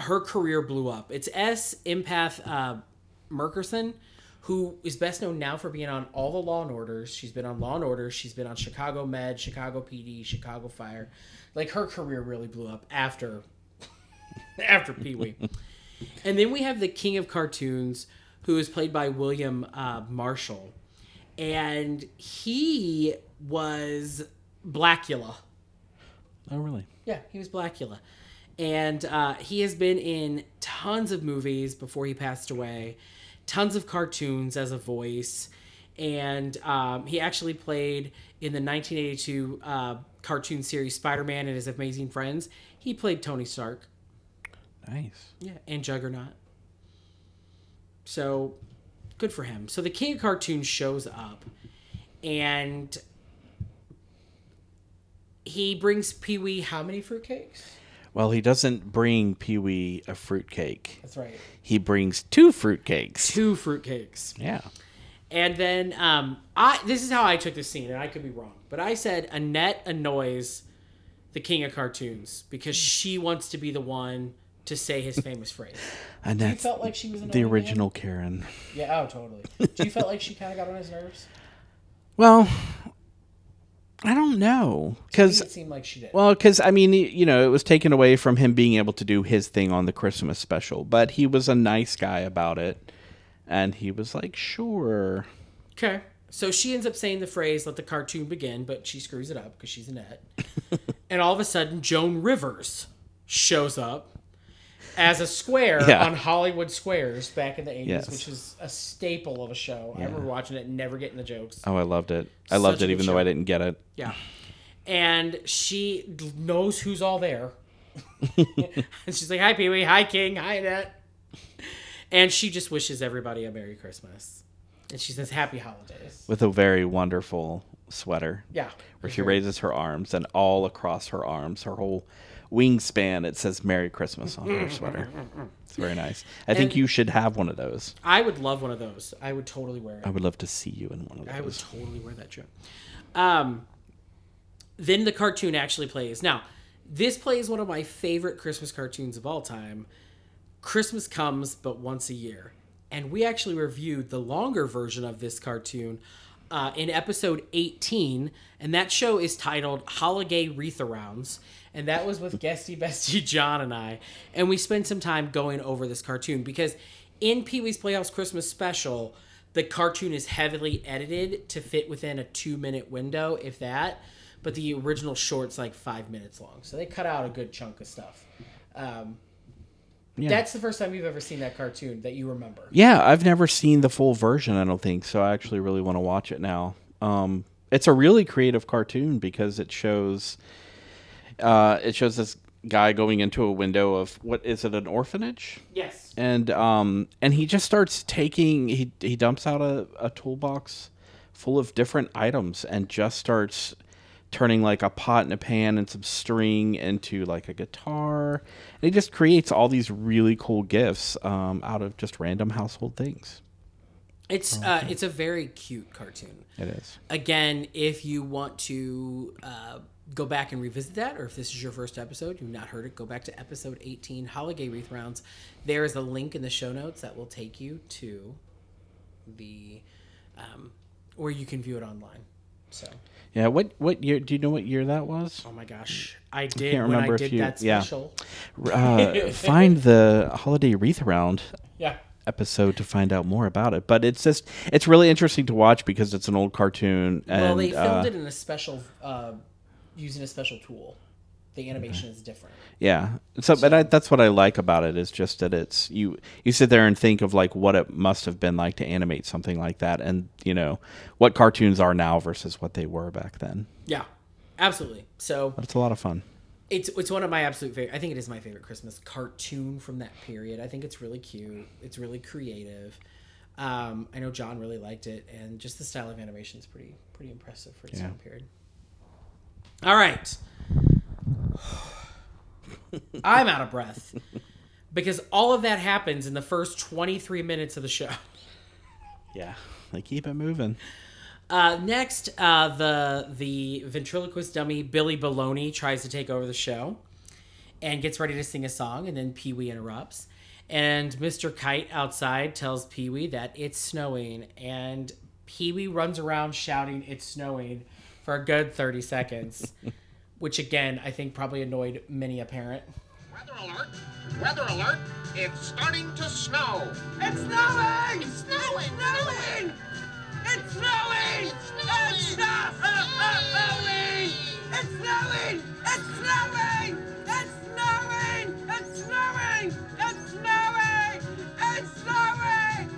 Speaker 1: her career blew up. It's S. Epatha uh, Merkerson, who is best known now for being on all the Law and Orders. She's been on Law and Order. She's been on Chicago Med, Chicago PD, Chicago Fire. Like her career really blew up after *laughs* after Pee Wee. and then we have the king of cartoons, who is played by William uh, Marshall, and he was Blacula.
Speaker 2: Oh, really?
Speaker 1: Yeah, he was Blacula. And uh, he has been in tons of movies before he passed away. tons of cartoons as a voice, and um, he actually played in the 1982 uh, cartoon series Spider-Man and His Amazing Friends. He played Tony Stark.
Speaker 2: Nice.
Speaker 1: Yeah, and Juggernaut. So good for him. So the King of Cartoons shows up and he brings Pee Wee how many fruitcakes?
Speaker 2: Well, he doesn't bring Pee Wee a fruitcake.
Speaker 1: That's right.
Speaker 2: He brings two fruitcakes.
Speaker 1: Two fruitcakes.
Speaker 2: Yeah.
Speaker 1: And then um, I this is how I took this scene, and I could be wrong, but I said Annette annoys the King of Cartoons because she wants to be the one to say his famous phrase. *laughs*
Speaker 2: And
Speaker 1: You
Speaker 2: that's
Speaker 1: felt like she was
Speaker 2: the
Speaker 1: annoying him?
Speaker 2: original Karen.
Speaker 1: Yeah, oh, totally. Do you felt like she kind of got on his nerves? *laughs*
Speaker 2: Well, I don't know. Because
Speaker 1: it seemed like she did.
Speaker 2: Well, because I mean, you know, it was taken away from him being able to do his thing on the Christmas special, but he was a nice guy about it, and he was like, "Sure."
Speaker 1: Okay. So she ends up saying the phrase, let the cartoon begin, but she screws it up because she's Annette. *laughs* and all of a sudden, Joan Rivers shows up as a square
Speaker 2: Yeah.
Speaker 1: on Hollywood Squares back in the 80s,
Speaker 2: Yes.
Speaker 1: which is a staple of a show. I remember watching it and never getting the jokes.
Speaker 2: Oh, I loved it. I loved
Speaker 1: Such a
Speaker 2: it, even though I didn't get it.
Speaker 1: Yeah. And she knows who's all there. and *laughs* she's like, hi, Pee Wee. Hi, King. Hi, Annette. And she just wishes everybody a Merry Christmas. And she says, Happy Holidays.
Speaker 2: With a very wonderful sweater,
Speaker 1: Yeah.
Speaker 2: where she raises her arms, and all across her arms, her whole wingspan, it says "Merry Christmas" on her sweater. It's very nice. I think you should have one of those.
Speaker 1: I would love one of those. I would totally wear it.
Speaker 2: I would love to see you in one of those.
Speaker 1: I would totally wear that shirt. Um, then the cartoon actually plays. Now, this plays one of my favorite Christmas cartoons of all time. Christmas comes but once a year, and we actually reviewed the longer version of this cartoon uh, in episode 18, and that show is titled Holiday Wreath-Arounds, and that was with Guesty *laughs* Bestie John and I, and we spent some time going over this cartoon because in Pee Wee's Playhouse Christmas Special, the cartoon is heavily edited to fit within a two-minute window, if that. But the original short's like five minutes long, so they cut out a good chunk of stuff. Um, That's the first time you've ever seen that cartoon that you remember.
Speaker 2: Yeah, I've never seen the full version. I don't think so. I actually really want to watch it now. Um, it's a really creative cartoon because it shows, uh, it shows this guy going into a window of what is it, an orphanage?
Speaker 1: Yes.
Speaker 2: and um and he just starts taking he he dumps out a, a toolbox full of different items and just starts turning like a pot and a pan and some string into like a guitar and he just creates all these really cool gifts um, out of just random household things
Speaker 1: It's uh, it's a very cute cartoon.
Speaker 2: it is
Speaker 1: Again, if you want to uh, go back and revisit that, or if this is your first episode, you've not heard it, go back to episode 18, Holiday Wreath Rounds. There is a link in the show notes that will take you to the, um, or you can view it online. So,
Speaker 2: yeah what what year do you know what year that was
Speaker 1: oh my gosh, I did
Speaker 2: can't
Speaker 1: when I
Speaker 2: remember if
Speaker 1: did
Speaker 2: you-
Speaker 1: that
Speaker 2: yeah.
Speaker 1: special.
Speaker 2: uh, *laughs* find the holiday wreath round.
Speaker 1: Yeah.
Speaker 2: episode to find out more about it. But it's just it's really interesting to watch because it's an old cartoon. And,
Speaker 1: Well, they filmed
Speaker 2: uh,
Speaker 1: it in a special, uh, using a special tool. The animation is different.
Speaker 2: Yeah. So, but I, that's what I like about it is just that it's you. You sit there and think of like what it must have been like to animate something like that, and you know what cartoons are now versus what they were back then.
Speaker 1: Yeah, absolutely. So
Speaker 2: But it's a lot of fun.
Speaker 1: it's it's one of my absolute favorite. I think it is my favorite Christmas cartoon from that period. I think it's really cute. It's really creative. Um, I know John really liked it, and just the style of animation is pretty pretty impressive for its
Speaker 2: Yeah.
Speaker 1: time period. All right, I'm out of breath because all of that happens in the first 23 minutes of the show.
Speaker 2: Yeah, they keep it moving.
Speaker 1: Uh, next, uh, the the ventriloquist dummy Billy Baloney tries to take over the show, and gets ready to sing a song, and then Pee Wee interrupts, and Mr. Kite outside tells Pee Wee that it's snowing, and Pee Wee runs around shouting "It's snowing" for a good thirty seconds, which again I think probably annoyed many a parent.
Speaker 7: Weather alert! Weather alert! It's starting to snow!
Speaker 3: It's snowing! It's snowing! Snowing! It's snowing! It's snowing! It's snowing! It's snowing! It's snowing! It's snowing! It's snowing! It's snowing!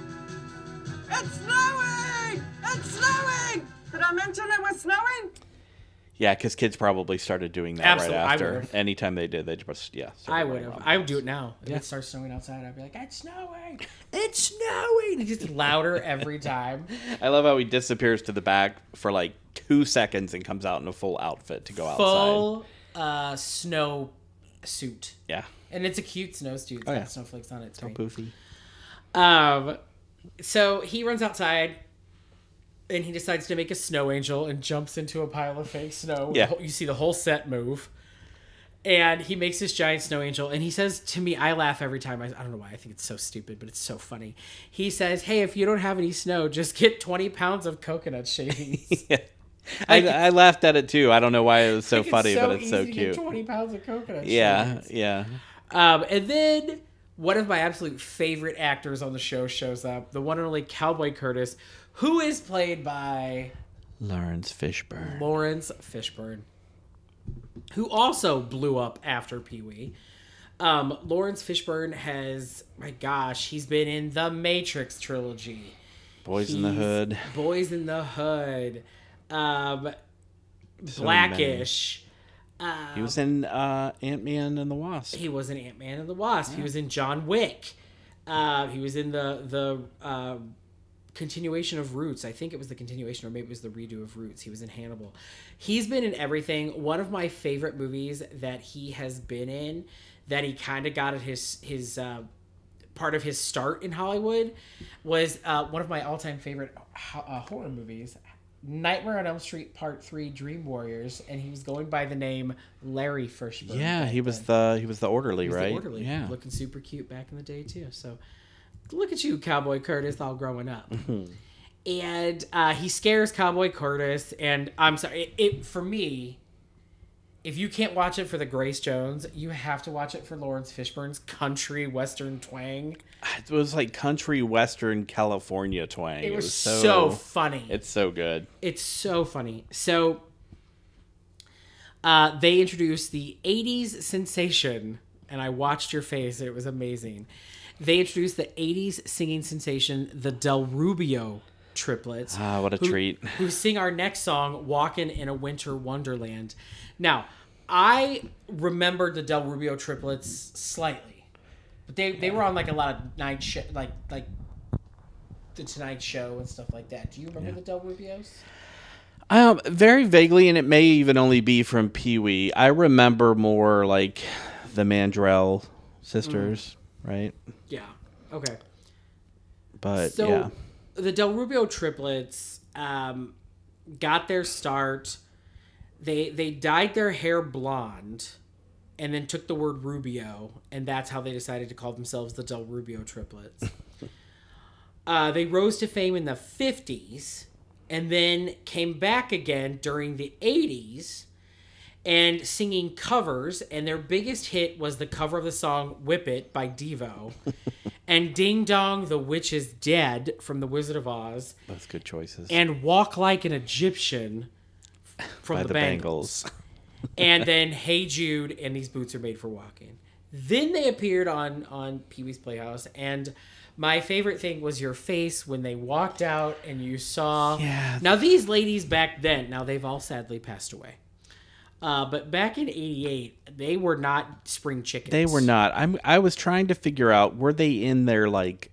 Speaker 3: It's snowing! It's snowing! Did I mention it was snowing?
Speaker 2: Yeah, because kids probably started doing that
Speaker 1: Absolutely,
Speaker 2: right
Speaker 1: I
Speaker 2: after.
Speaker 1: would've.
Speaker 2: Anytime they did, they just yeah. started
Speaker 1: I would
Speaker 2: running
Speaker 1: have.
Speaker 2: on.
Speaker 1: I would do it now. If
Speaker 2: Yeah.
Speaker 1: it starts snowing outside, I'd be like, "It's snowing! It's snowing!" It's just louder every time. *laughs*
Speaker 2: I love how he disappears to the back for like two seconds and comes out in a full outfit to go outside.
Speaker 1: Full uh, snow suit,
Speaker 2: Yeah,
Speaker 1: and it's a cute snow suit. It's
Speaker 2: Oh,
Speaker 1: got
Speaker 2: yeah.
Speaker 1: snowflakes on it. It's
Speaker 2: so
Speaker 1: great.
Speaker 2: poofy.
Speaker 1: Um, so he runs outside, and he decides to make a snow angel and jumps into a pile of fake snow.
Speaker 2: Yeah.
Speaker 1: You see the whole set move. And he makes this giant snow angel, and he says to me, I laugh every time. I, I don't know why. I think it's so stupid, but it's so funny. He says, "Hey, if you don't have any snow, just get twenty pounds of coconut shavings." *laughs*
Speaker 2: Yeah. *laughs* I, I laughed at it too. I don't know why it was so
Speaker 1: Like,
Speaker 2: funny, but it's so cute.
Speaker 1: Twenty pounds of coconut.
Speaker 2: Yeah,
Speaker 1: shavings.
Speaker 2: yeah.
Speaker 1: Um, and then one of my absolute favorite actors on the show shows up, the one and only Cowboy Curtis, who is played by
Speaker 2: Laurence Fishburne.
Speaker 1: Laurence Fishburne, who also blew up after Pee Wee. Um, Laurence Fishburne has, my gosh, he's been in the Matrix trilogy.
Speaker 2: Boys in the Hood.
Speaker 1: Boys in the Hood. Um,
Speaker 2: So
Speaker 1: Blackish.
Speaker 2: He was in uh, Ant Man and the Wasp.
Speaker 1: He was in Ant Man and the Wasp. He was in John Wick. Uh, he was in the the uh, continuation of Roots. I think it was the continuation, or maybe it was the redo of Roots. He was in Hannibal. He's been in everything. One of my favorite movies that he has been in, that he kind of got at his his uh, part of his start in Hollywood, was uh, one of my all time favorite ho- uh, horror movies. Nightmare on Elm Street Part Three: Dream Warriors, and he was going by the name Larry Fishburne.
Speaker 2: Yeah, he was
Speaker 1: then.
Speaker 2: the he was the orderly,
Speaker 1: He was the
Speaker 2: right?
Speaker 1: orderly,
Speaker 2: Yeah.
Speaker 1: looking super cute back in the day too. So, look at you, Cowboy Curtis, all growing up. *laughs* and uh, he scares Cowboy Curtis, and I'm sorry, it, it for me. If you can't watch it for the Grace Jones, you have to watch it for Laurence Fishburne's country western twang.
Speaker 2: It was like country western California twang.
Speaker 1: It was, so, funny.
Speaker 2: It's so good.
Speaker 1: It's so funny. So uh, they introduced the 80s sensation, and I watched your face. It was amazing. They introduced the 80s singing sensation, the Del Rubio triplets.
Speaker 2: Ah, what a
Speaker 1: who-
Speaker 2: treat.
Speaker 1: Who sing our next song, Walking in a Winter Wonderland. Now, I remembered the Del Rubio triplets slightly, but they, they were on like a lot of night sh- like like the Tonight Show and stuff like that. Do you remember the Del Rubios?
Speaker 2: Um, very vaguely, and it may even only be from Pee Wee. I remember more like the Mandrell sisters, right?
Speaker 1: Yeah. Okay.
Speaker 2: But
Speaker 1: So
Speaker 2: yeah,
Speaker 1: the Del Rubio triplets um, got their start. They they dyed their hair blonde, and then took the word Rubio, and that's how they decided to call themselves the Del Rubio triplets. *laughs* uh, they rose to fame in the fifties, and then came back again during the eighties. And singing covers, and their biggest hit was the cover of the song "Whip It" by Devo, *laughs* and "Ding Dong, the Witch is Dead" from The Wizard of Oz,
Speaker 2: that's good choices.
Speaker 1: and "Walk Like an Egyptian" from
Speaker 2: By
Speaker 1: the,
Speaker 2: the
Speaker 1: Bangles.
Speaker 2: Bangles. *laughs*
Speaker 1: and *laughs* then "Hey Jude" and "These Boots Are Made for Walking." Then they appeared on on Pee Wee's Playhouse, and my favorite thing was your face when they walked out and you saw.
Speaker 2: Yeah.
Speaker 1: Now these ladies back then, now they've all sadly passed away. Uh, but back in '88, they were not spring chickens.
Speaker 2: They were not. I'm. I was trying to figure out were they in their like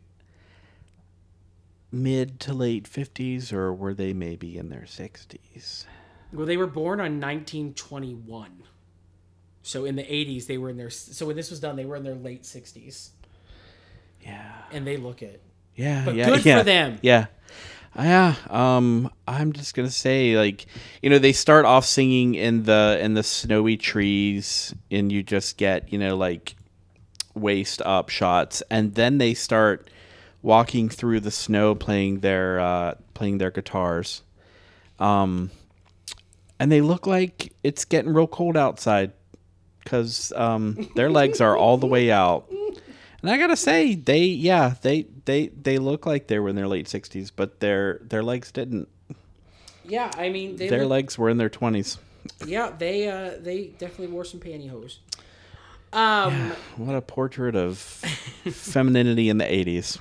Speaker 2: mid to late fifties, or were they maybe in their sixties?
Speaker 1: Well, they were born on 1921. So in the 80s, they were in their. So when this was done, they were in their late 60s,
Speaker 2: Yeah.
Speaker 1: and they look it.
Speaker 2: Yeah,
Speaker 1: But
Speaker 2: yeah,
Speaker 1: good for them.
Speaker 2: Yeah. Yeah, um I'm just to say like you know they start off singing in the in the snowy trees and you just get, you know, like waist up shots and then they start walking through the snow playing their uh playing their guitars. Um and they look like it's getting real cold outside cuz um their legs are all the way out. *laughs* And I gotta say, they yeah, they they they look like they were in their late sixties, but their their legs didn't.
Speaker 1: Yeah, I mean, they
Speaker 2: their
Speaker 1: look,
Speaker 2: legs were in their twenties.
Speaker 1: Yeah, they uh, they definitely wore some pantyhose. Um, *sighs*
Speaker 2: What a portrait of femininity in the eighties.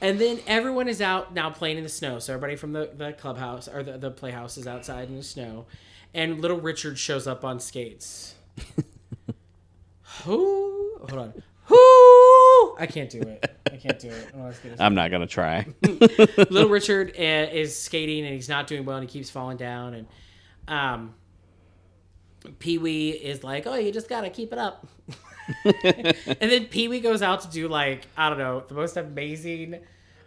Speaker 1: And then everyone is out now playing in the snow. So everybody from the, the clubhouse or the, the playhouse is outside in the snow. And little Richard shows up on skates. *laughs* Who? Hold on. Who? I can't do it. I can't do it. Oh, that's good.
Speaker 2: I'm not gonna try.
Speaker 1: little Richard uh, is skating and he's not doing well and he keeps falling down and um Pee Wee is like, "Oh, you just gotta keep it up." *laughs* and then Pee Wee goes out to do like I don't know the most amazing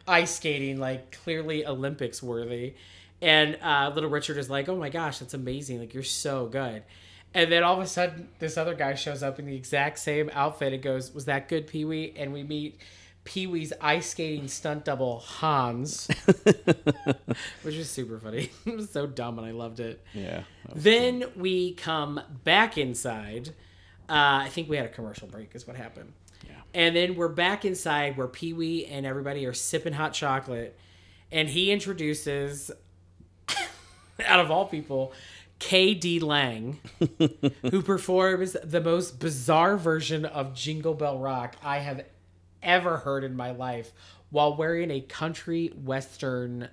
Speaker 1: ice skating, like clearly Olympics worthy. And uh, little Richard is like, "Oh my gosh, that's amazing! Like you're so good." And then all of a sudden, this other guy shows up in the exact same outfit and goes, "Was that good, Pee Wee?" And we meet Pee Wee's ice skating stunt double Hans, *laughs* which was super funny. *laughs* it was so dumb, and I loved it.
Speaker 2: yeah.
Speaker 1: Then we come back inside. Uh, I think we had a commercial break, is what happened.
Speaker 2: Yeah.
Speaker 1: And then we're back inside where Pee Wee and everybody are sipping hot chocolate. And he introduces, *laughs* out of all people, KD Lang, *laughs* who performs the most bizarre version of Jingle Bell Rock I have ever heard in my life while wearing a country western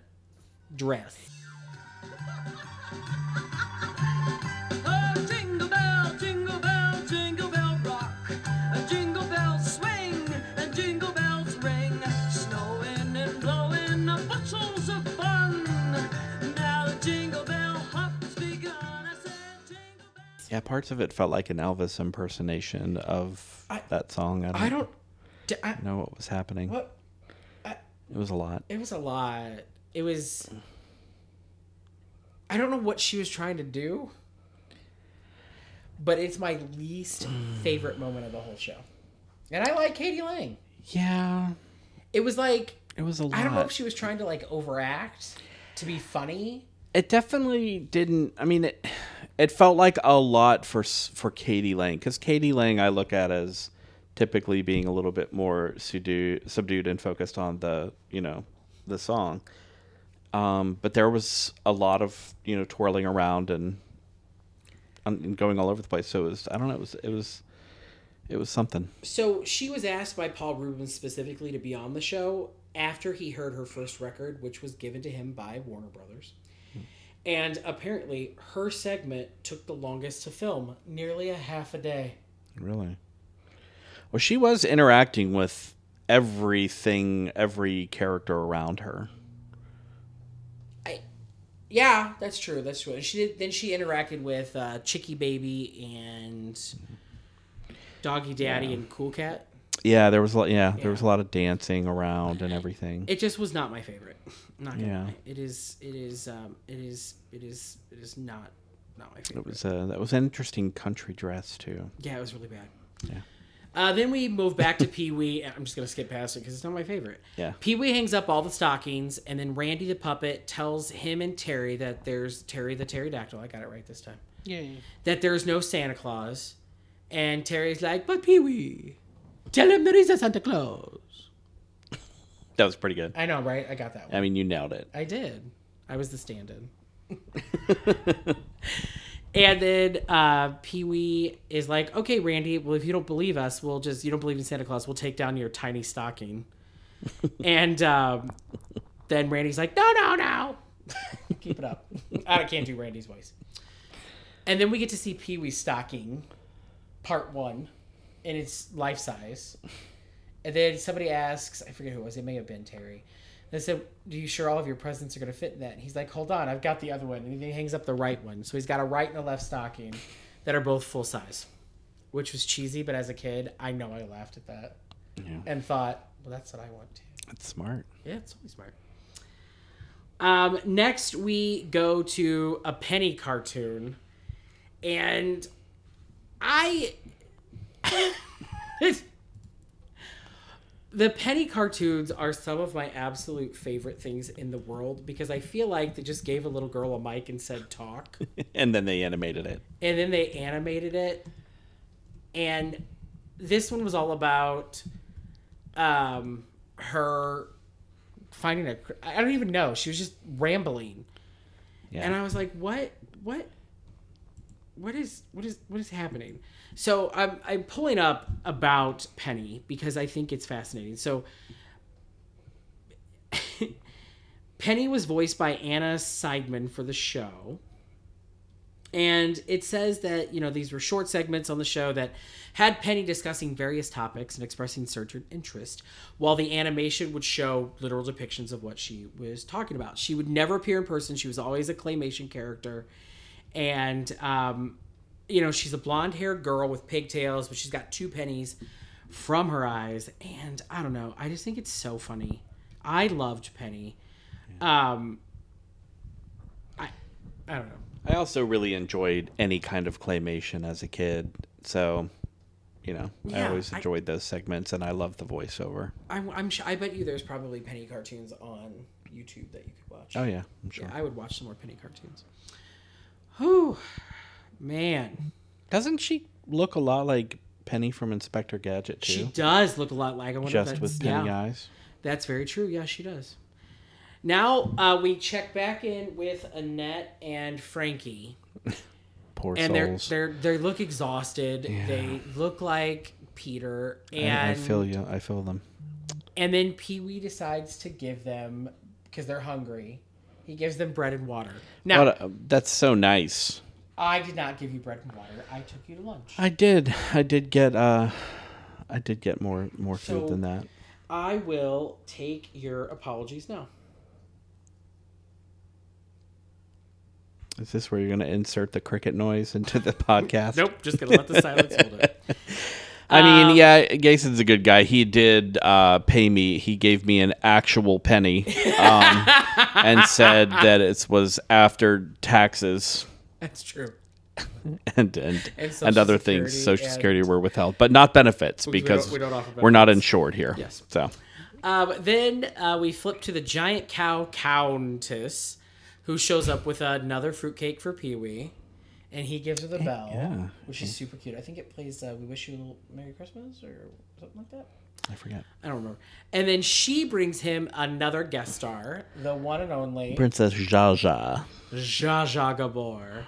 Speaker 1: dress.
Speaker 2: Yeah, parts of it felt like an Elvis impersonation of
Speaker 1: I-
Speaker 2: that song. I don't,
Speaker 1: I don't. d- I,
Speaker 2: know what was happening.
Speaker 1: what?
Speaker 2: It was a lot.
Speaker 1: It was a lot. It was. I don't know what she was trying to do, but it's my least mm. favorite moment of the whole show. And I like KD Lang.
Speaker 2: Yeah,
Speaker 1: It was like
Speaker 2: it was a lot.
Speaker 1: I don't know if she was trying to like overact to be funny.
Speaker 2: it definitely didn't. I mean, it it felt like a lot for for KD Lang because KD Lang I look at as typically being a little bit more subdued, subdued and focused on the you know the song. Um, but there was a lot of you know twirling around and and going all over the place. So it was I don't know. It was it was it was something.
Speaker 1: So she was asked by Paul Reubens specifically to be on the show after he heard her first record, which was given to him by Warner Brothers. And apparently, her segment took the longest to film, nearly a half a day.
Speaker 2: Really? Well, she was interacting with everything, every character around her.
Speaker 1: I, yeah, that's true. That's true. And she did. Then she interacted with uh, Chicky Baby and Doggy Daddy and Cool Cat.
Speaker 2: Yeah, there was a lot. Yeah,
Speaker 1: Yeah.
Speaker 2: there was a lot of dancing around and everything.
Speaker 1: It just was not my favorite. Not gonna
Speaker 2: Yeah.
Speaker 1: lie. It is. It is. Um. It is. It is. It is not. Not my favorite.
Speaker 2: It was uh, that was an interesting country dress too.
Speaker 1: Yeah, it was really bad.
Speaker 2: Yeah.
Speaker 1: Uh, then we move back to Pee Wee. *laughs* I'm just gonna skip past it because it's not my favorite.
Speaker 2: Yeah.
Speaker 1: Pee Wee hangs up all the stockings, and then Randy the puppet tells him and Terry that there's Terry the pterodactyl. I got it right this time.
Speaker 2: Yay.
Speaker 1: That there's no Santa Claus, and Terry's like, "But Pee Wee, tell him there is a Santa Claus." *laughs*
Speaker 2: That was pretty good.
Speaker 1: I know, right? I got that one.
Speaker 2: I mean, you nailed it.
Speaker 1: I did. I was the stand-in. *laughs* and then uh, Pee Wee is like, "Okay, Randy. Well, if you don't believe us, we'll just you don't believe in Santa Claus. We'll take down your tiny stocking." *laughs* and um, then Randy's like, "No, no, no. Keep it up. I can't do Randy's voice." And then we get to see Pee Wee's stocking, part one, and it's life size. And then somebody asks, I forget who it was, it may have been Terry. They said, "Do you sure all of your presents are going to fit in that?" And he's like, "Hold on, I've got the other one." And he hangs up the right one, so he's got a right and a left stocking that are both full size, which was cheesy. But as a kid, I know I laughed at that
Speaker 2: Yeah.
Speaker 1: and thought, "Well, that's what I want too."
Speaker 2: That's smart.
Speaker 1: Yeah, it's always smart. Um, next, we go to a penny cartoon, and I. *laughs* the penny cartoons are some of my absolute favorite things in the world because I feel like they just gave a little girl a mic and said talk, *laughs*
Speaker 2: and then they animated it.
Speaker 1: and then they animated it. And this one was all about um, her finding a. I don't even know. She was just rambling,
Speaker 2: Yeah.
Speaker 1: and I was like, "What? What? What is? What is? What is happening?" So I'm I'm pulling up about Penny because I think it's fascinating. So *laughs* Penny was voiced by Anna Seidman for the show. And it says that, you know, these were short segments on the show that had Penny discussing various topics and expressing certain interest, while the animation would show literal depictions of what she was talking about. She would never appear in person. She was always a claymation character. And, um, you know, she's a blonde haired girl with pigtails, but she's got two pennies from her eyes. And I don't know. I just think it's so funny. I loved Penny. Um, I, I don't know.
Speaker 2: I also really enjoyed any kind of claymation as a kid. So, you know, I
Speaker 1: Yeah,
Speaker 2: always
Speaker 1: I-
Speaker 2: enjoyed those segments and I love the voiceover.
Speaker 1: I'm, I'm sure, I bet you there's probably penny cartoons on YouTube that you could watch.
Speaker 2: Oh, yeah, I'm sure.
Speaker 1: Yeah, I would watch some more penny cartoons. Whew, man,
Speaker 2: Doesn't she look a lot like Penny from Inspector Gadget, too?
Speaker 1: she does look a lot like. I wonder if
Speaker 2: Just
Speaker 1: that's,
Speaker 2: with penny
Speaker 1: yeah,
Speaker 2: eyes.
Speaker 1: That's very true. Yeah, she does. Now uh, we check back in with Annette and Frankie, *laughs*
Speaker 2: Poor
Speaker 1: and they're
Speaker 2: souls.
Speaker 1: they're they look exhausted. They look like Peter, and
Speaker 2: I, I feel you. I feel them.
Speaker 1: And then Pee Wee decides to give them because they're hungry. He gives them bread and water. Now,
Speaker 2: a- that's so nice.
Speaker 1: I did not give you bread and water. I took you to lunch.
Speaker 2: I did. I did get. uh I did get more more food
Speaker 1: So-
Speaker 2: than that.
Speaker 1: I will take your apologies now.
Speaker 2: Is this where you're going to insert the cricket noise into the *laughs* podcast?
Speaker 1: Nope, just gonna let the silence hold it. *laughs*
Speaker 2: I mean,
Speaker 1: Um,
Speaker 2: yeah, Gason's a good guy. He did uh, pay me. He gave me an actual penny, um, *laughs* and said that it was after taxes
Speaker 1: That's true.
Speaker 2: and and *laughs*
Speaker 1: And
Speaker 2: other things. Social
Speaker 1: and-
Speaker 2: Security were withheld, but not benefits
Speaker 1: We-
Speaker 2: because
Speaker 1: don't- we don't offer
Speaker 2: we're not
Speaker 1: benefits.
Speaker 2: insured here.
Speaker 1: Yes.
Speaker 2: So
Speaker 1: Um, then uh, we flip to the giant cow countess, who shows up with another fruitcake for Pee Wee, and he gives her the bell,
Speaker 2: yeah.
Speaker 1: which is super cute. I think it plays uh, "We Wish You a Merry Christmas" or something like that.
Speaker 2: I forget.
Speaker 1: I don't remember. And then she brings him another guest star, the one and only
Speaker 2: Princess Jaja.
Speaker 1: Zsa Zsa Gabor.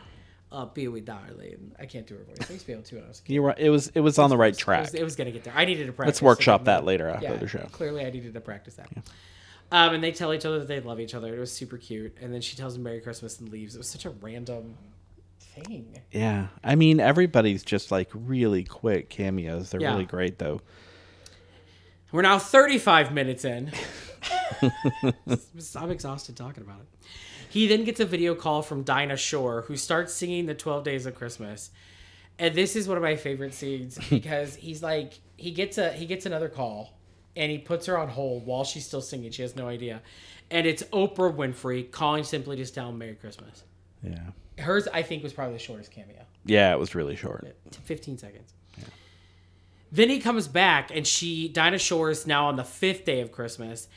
Speaker 1: Uh, Pee Wee, darling. I can't do her voice. I used to be able to when I was a kid.
Speaker 2: You were. It was. It was on the right
Speaker 1: It
Speaker 2: track.
Speaker 1: was, it was gonna get there. I needed to practice.
Speaker 2: Let's workshop that later after the show.
Speaker 1: Clearly, I needed to practice that. Um, and they tell each other that they love each other. It was super cute. And then she tells him Merry Christmas and leaves. It was such a random thing.
Speaker 2: Yeah. I mean, everybody's just like really quick cameos. They're
Speaker 1: Yeah.
Speaker 2: really great though.
Speaker 1: We're now 35 minutes in. *laughs* I'm exhausted talking about it. He then gets a video call from Dinah Shore, who starts singing the 12 Days of Christmas. And this is one of my favorite scenes *laughs* because he's like he gets a he gets another call and he puts her on hold while she's still singing. She has no idea. And it's Oprah Winfrey calling simply to tell him Merry Christmas.
Speaker 2: Yeah.
Speaker 1: Hers, I think, was probably the shortest cameo.
Speaker 2: Yeah, it was really short.
Speaker 1: 15 seconds. Then he comes back, and she, Dinah Shore, is now on the fifth day of Christmas.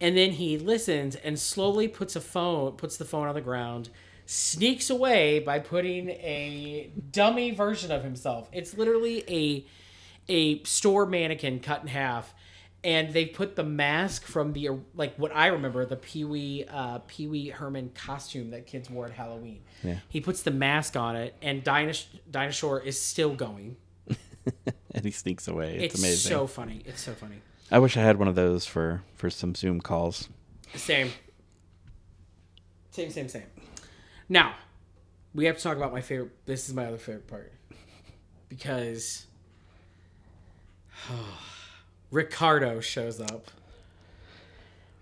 Speaker 1: And then he listens and slowly puts a phone, puts the phone on the ground, sneaks away by putting a dummy version of himself. It's literally a a store mannequin cut in half, and they put the mask from the like what I remember the Pee Wee uh, Pee Wee Herman costume that kids wore at Halloween.
Speaker 2: Yeah.
Speaker 1: He puts the mask on it, and Shore is still going. *laughs*
Speaker 2: and he sneaks away. It's,
Speaker 1: It's,
Speaker 2: amazing.
Speaker 1: so funny. It's so funny.
Speaker 2: I wish I had one of those for for some Zoom calls.
Speaker 1: Same. Same, same, same. Now, we have to talk about my favorite. This is my other favorite part. Because oh, *sighs* Ricardo shows up.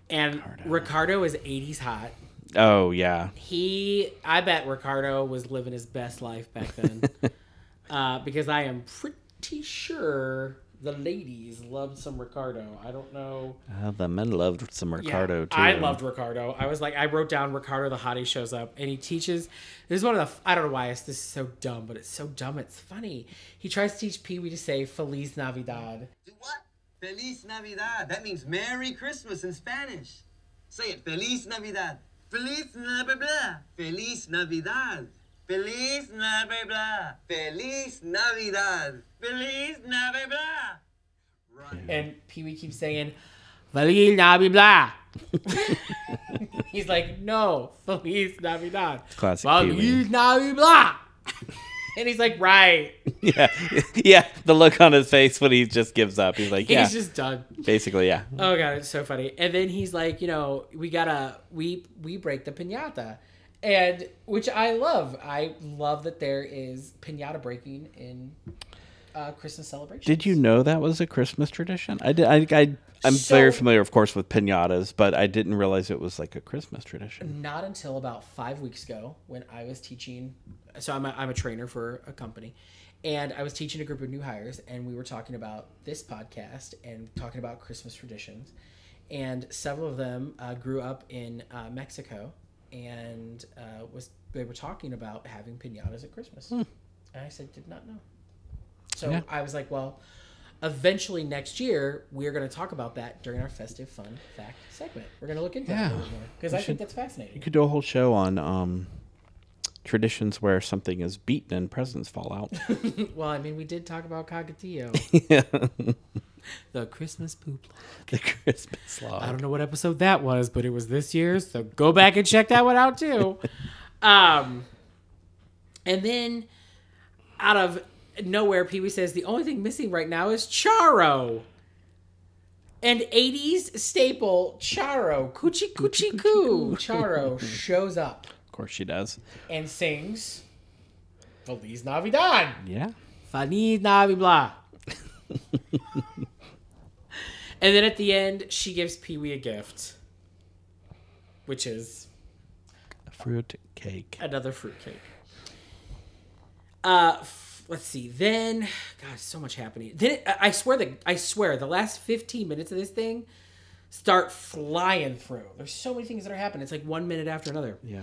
Speaker 1: And Ricardo, is 80s hot.
Speaker 2: Oh yeah,
Speaker 1: He, I bet Ricardo was living his best life back then. *laughs* uh, because I am pretty sure the ladies loved some Ricardo. I don't know.
Speaker 2: uh, the men loved some
Speaker 1: Yeah,
Speaker 2: Ricardo too.
Speaker 1: I loved Ricardo. I was like, I wrote down Ricardo the hottie shows up and he teaches. This is one of the. I don't know why it's, this is so dumb, but it's so dumb. It's funny. He tries to teach Pee Wee to say Feliz Navidad.
Speaker 6: Do what? Feliz Navidad. That means Merry Christmas in Spanish. Say it. Feliz Navidad. Feliz Navidad. Feliz Navidad. Feliz Navidad. Feliz Navidad. Feliz Navidad.
Speaker 1: And Pee Wee keeps saying Feliz Navidad. *laughs* He's like, no, Feliz Navidad.
Speaker 2: Classic
Speaker 1: Feliz
Speaker 2: Pee-wee.
Speaker 1: Navidad. *laughs* And he's like, right. *laughs*
Speaker 2: yeah, yeah. The look on his face when he just gives up. He's like, yeah,
Speaker 1: He's just done.
Speaker 2: basically, yeah.
Speaker 1: Oh god, it's so funny. And then he's like, you know, we gotta we we break the pinata, and which I love. I love that there is pinata breaking in uh, Christmas celebration.
Speaker 2: Did you know that was a Christmas tradition? I did. I, I I'm
Speaker 1: So-
Speaker 2: very familiar, of course, with pinatas, but I didn't realize it was like a Christmas tradition.
Speaker 1: Not until about five weeks ago when I was teaching. So I'm a, I'm a trainer for a company, and I was teaching a group of new hires, and we were talking about this podcast and talking about Christmas traditions, and several of them uh, grew up in uh, Mexico, and uh, was they were talking about having pinatas at Christmas, and I said did not know. So
Speaker 2: Yeah.
Speaker 1: I was like, well. Eventually next year, we're going to talk about that during our festive fun fact segment. We're going to look into
Speaker 2: Yeah.
Speaker 1: that a little more because I
Speaker 2: should-
Speaker 1: think that's fascinating.
Speaker 2: You could do a whole show on um, traditions where something is beaten and presents fall out. *laughs*
Speaker 1: Well, I mean, we did talk about Caga Tió. *laughs* *laughs* *laughs* the Christmas poop. *laughs*
Speaker 2: the Christmas log.
Speaker 1: I don't know what episode that was, but it was this year's, so go back and check that one out too. *laughs* Um, and then out of nowhere, Pee Wee says the only thing missing right now is Charo. And 80s staple Charo, Coochie Coochie Coo. Charo shows up
Speaker 2: Of course she does.
Speaker 1: and sings Feliz Navidad.
Speaker 2: Yeah.
Speaker 1: Feliz Navidad. And then at the end, she gives Pee Wee a gift, which is a
Speaker 2: Fruit cake.
Speaker 1: another fruitcake. Uh, f- let's see. Then, God, so much happening. Then it, I I swear that I swear the last fifteen minutes of this thing start flying through. There's so many things that are happening. It's like one minute after another.
Speaker 2: Yeah.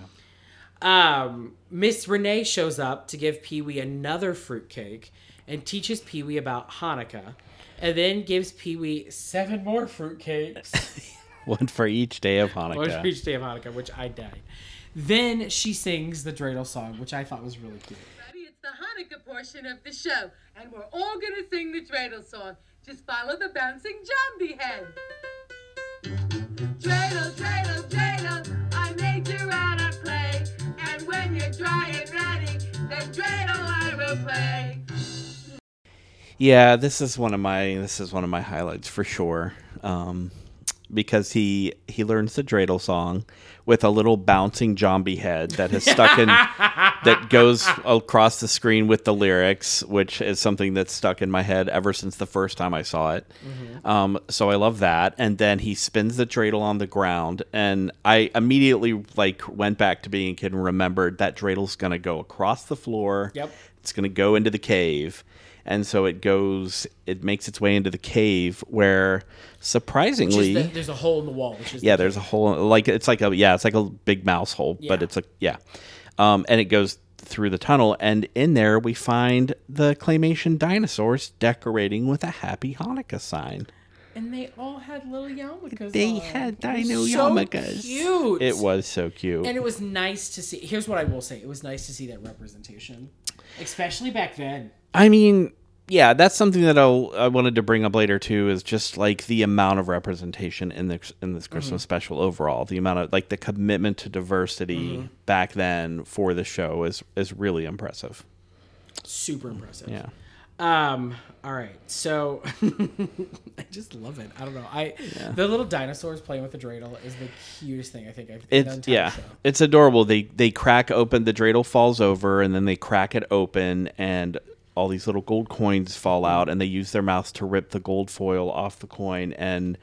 Speaker 1: Um, Miss Renee shows up to give Pee Wee another fruit cake and teaches Pee Wee about Hanukkah, and then gives Pee Wee seven more fruitcakes. *laughs*
Speaker 2: One for each day of Hanukkah.
Speaker 1: One for each day of Hanukkah, which I died. Then she sings the dreidel song, which I thought was really cute.
Speaker 8: Everybody, It's the Hanukkah portion of the show, and we're all gonna sing the dreidel song. Just follow the bouncing zombie head. Dreidel, dreidel, dreidel, I made you out of clay. And when you're dry and ready, then dreidel I will play.
Speaker 2: Yeah, this is one of my this is one of my highlights for sure. Um, because he he learns the dreidel song with a little bouncing zombie head that has stuck in *laughs* that goes across the screen with the lyrics, which is something that's stuck in my head ever since the first time I saw it. Um, so I love that. And then he spins the dreidel on the ground, and I immediately like went back to being a kid and remembered that dreidel's gonna go across the floor.
Speaker 1: Yep.
Speaker 2: It's gonna go into the cave. And so it goes, it makes its way into the cave where surprisingly,
Speaker 1: the- there's a hole in the wall, which is
Speaker 2: yeah, there's a hole, like it's like a, yeah, it's like a big mouse hole, but it's a, yeah. Um, and it goes through the tunnel. And in there, we find the claymation dinosaurs decorating with a happy Hanukkah sign.
Speaker 1: and they all had little yarmulkes.
Speaker 2: They
Speaker 1: on.
Speaker 2: had dino
Speaker 1: so
Speaker 2: yarmulkes.
Speaker 1: Cute.
Speaker 2: It was so cute.
Speaker 1: and it was nice to see. Here's what I will say: it was nice to see that representation, especially back then.
Speaker 2: I mean, yeah, that's something that I'll, I wanted to bring up later too. Is just like the amount of representation in this in this Christmas mm-hmm. special overall. The amount of like the commitment to diversity mm-hmm. back then for the show is is really impressive.
Speaker 1: Super impressive.
Speaker 2: Yeah.
Speaker 1: Um. All right. So *laughs* I just love it. I don't know. I the little dinosaurs playing with the dreidel is the cutest thing I think I've.
Speaker 2: It's yeah,
Speaker 1: show.
Speaker 2: it's adorable. They they crack open the dreidel falls over, and then they crack it open, and all these little gold coins fall out, and they use their mouths to rip the gold foil off the coin and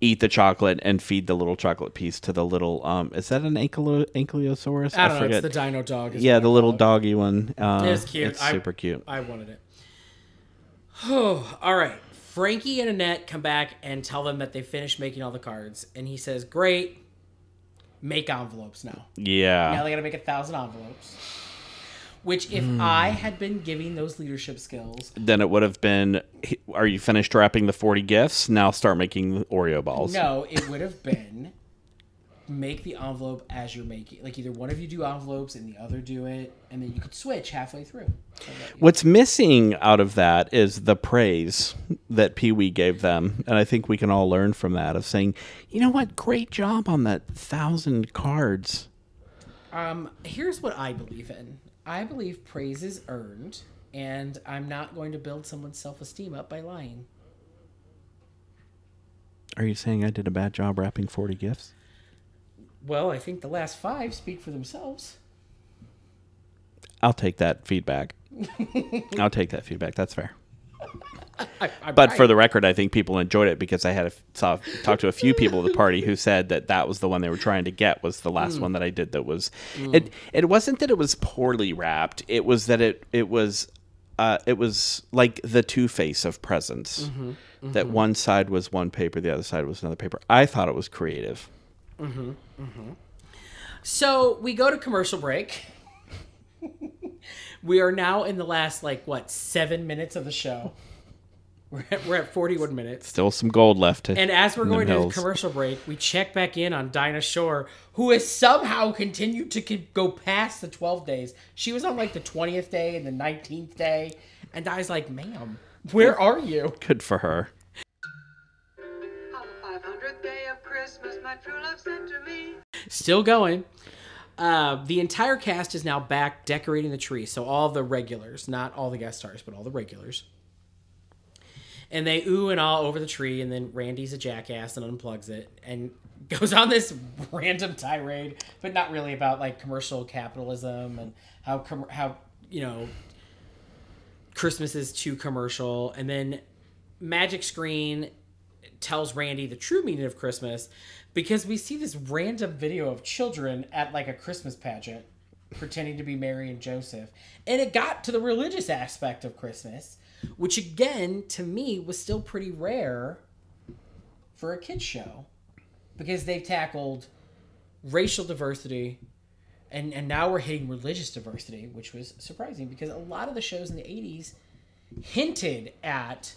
Speaker 2: eat the chocolate and feed the little chocolate piece to the little um. Is that an ankylo- ankylosaurus?
Speaker 1: I don't know. It's the dino dog.
Speaker 2: yeah, the little doggy one. Uh,
Speaker 1: It was cute.
Speaker 2: It's
Speaker 1: I-
Speaker 2: super cute.
Speaker 1: I wanted it. Oh, all right. Frankie and Annette come back and tell them that they finished making all the cards, and he says, "Great, make envelopes now.
Speaker 2: Yeah.
Speaker 1: Now they got to make a thousand envelopes." Which, if
Speaker 2: Hmm.
Speaker 1: I had been giving those leadership skills,
Speaker 2: then it would have been. Are you finished wrapping the forty gifts? Now start making Oreo balls.
Speaker 1: no, it would have been make the envelope as you're making. Like either one of you do envelopes and the other do it, and then you could switch halfway through.
Speaker 2: What's missing out of that is the praise that Pee Wee gave them. And I think we can all learn from that of saying, you know what, great job on that thousand cards.
Speaker 1: Um, here's what I believe in. I believe praise is earned, and I'm not going to build someone's self esteem up by lying.
Speaker 2: Are you saying I did a bad job wrapping 40 gifts?
Speaker 1: Well, I think the last five speak for themselves.
Speaker 2: I'll take that feedback. *laughs* I'll take that feedback. That's fair.
Speaker 1: I,
Speaker 2: But for the record, I think people enjoyed it because I had a, saw talked to a few people at the party who said that that was the one they were trying to get was the last mm. one that I did that was mm. it it wasn't that it was poorly wrapped. It was that it it was uh, it was like the two face of presents mm-hmm. that mm-hmm. one side was one paper the other side was another paper. I thought it was creative Mm-hmm. Mm-hmm.
Speaker 1: So we go to commercial break. *laughs* we are now in the last like what seven minutes of the show. *laughs* We're at, we're at 41 minutes.
Speaker 2: still some gold left to,
Speaker 1: And as we're going to commercial break, we check back in on Dinah Shore, who has somehow continued to go past the 12 days. She was on like the 20th day and the 19th day. And I was like, ma'am, where are you?
Speaker 2: good for her
Speaker 8: On the 500th day of Christmas, my true love sent to me.
Speaker 1: Still going. Uh, the entire cast is now back decorating the tree. So all the regulars, not all the guest stars, but all the regulars. And they ooh and all over the tree, and then Randy's a jackass and unplugs it and *laughs* goes on this random tirade, but not really about like commercial capitalism and how com- how you know Christmas is too commercial. And then Magic Screen tells Randy the true meaning of Christmas because we see this random video of children at like a Christmas pageant pretending to be Mary and Joseph. And it got to the religious aspect of Christmas, which again, to me, was still pretty rare for a kids show because they've tackled racial diversity and, and now we're hitting religious diversity, which was surprising because a lot of the shows in the 80s hinted at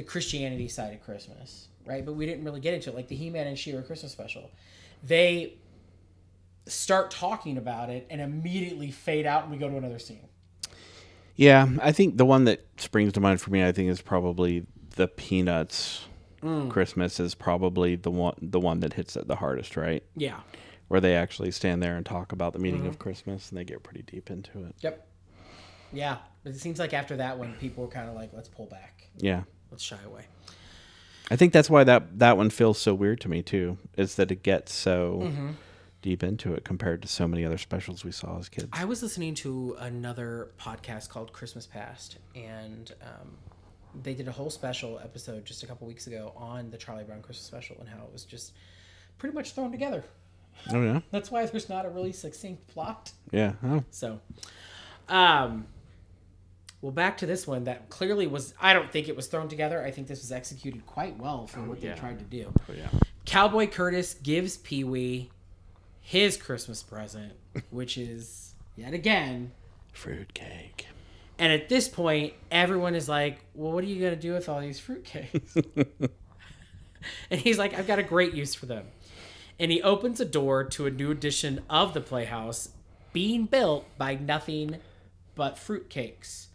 Speaker 1: the Christianity side of Christmas, right? But we didn't really get into it. Like the He-Man and She-Ra Christmas special, they start talking about it and immediately fade out, and we go to another scene.
Speaker 2: Yeah, I think the one that springs to mind for me, I think, is probably the Peanuts. Mm. Christmas is probably the one the one that hits it the hardest, right?
Speaker 1: Yeah.
Speaker 2: Where they actually stand there and talk about the meaning of mm-hmm. Christmas, and they get pretty deep into it.
Speaker 1: Yep. Yeah, but it seems like after that one, people were kind of like, "Let's pull back,
Speaker 2: Yeah,
Speaker 1: let's shy away."
Speaker 2: I think that's why that that one feels so weird to me too. Is that it gets so deep into it compared to so many other specials we saw as kids.
Speaker 1: I was listening to another podcast called Christmas Past, and um, they did a whole special episode just a couple weeks ago on the Charlie Brown Christmas special and how it was just pretty much thrown together.
Speaker 2: oh yeah,
Speaker 1: That's why there's not a really succinct plot.
Speaker 2: yeah. Oh,
Speaker 1: So, um, well, back to this one that clearly was. I don't think it was thrown together. I think this was executed quite well for oh, what
Speaker 2: yeah.
Speaker 1: they tried to do.
Speaker 2: oh yeah.
Speaker 1: Cowboy Curtis gives Pee Wee his Christmas present, *laughs* which is yet again.
Speaker 2: Fruitcake.
Speaker 1: And at this point, everyone is like, "Well, what are you gonna do with all these fruitcakes?" *laughs* and he's like, "I've got a great use for them." And he opens a door to a new edition of the Playhouse, being built by nothing but fruitcakes.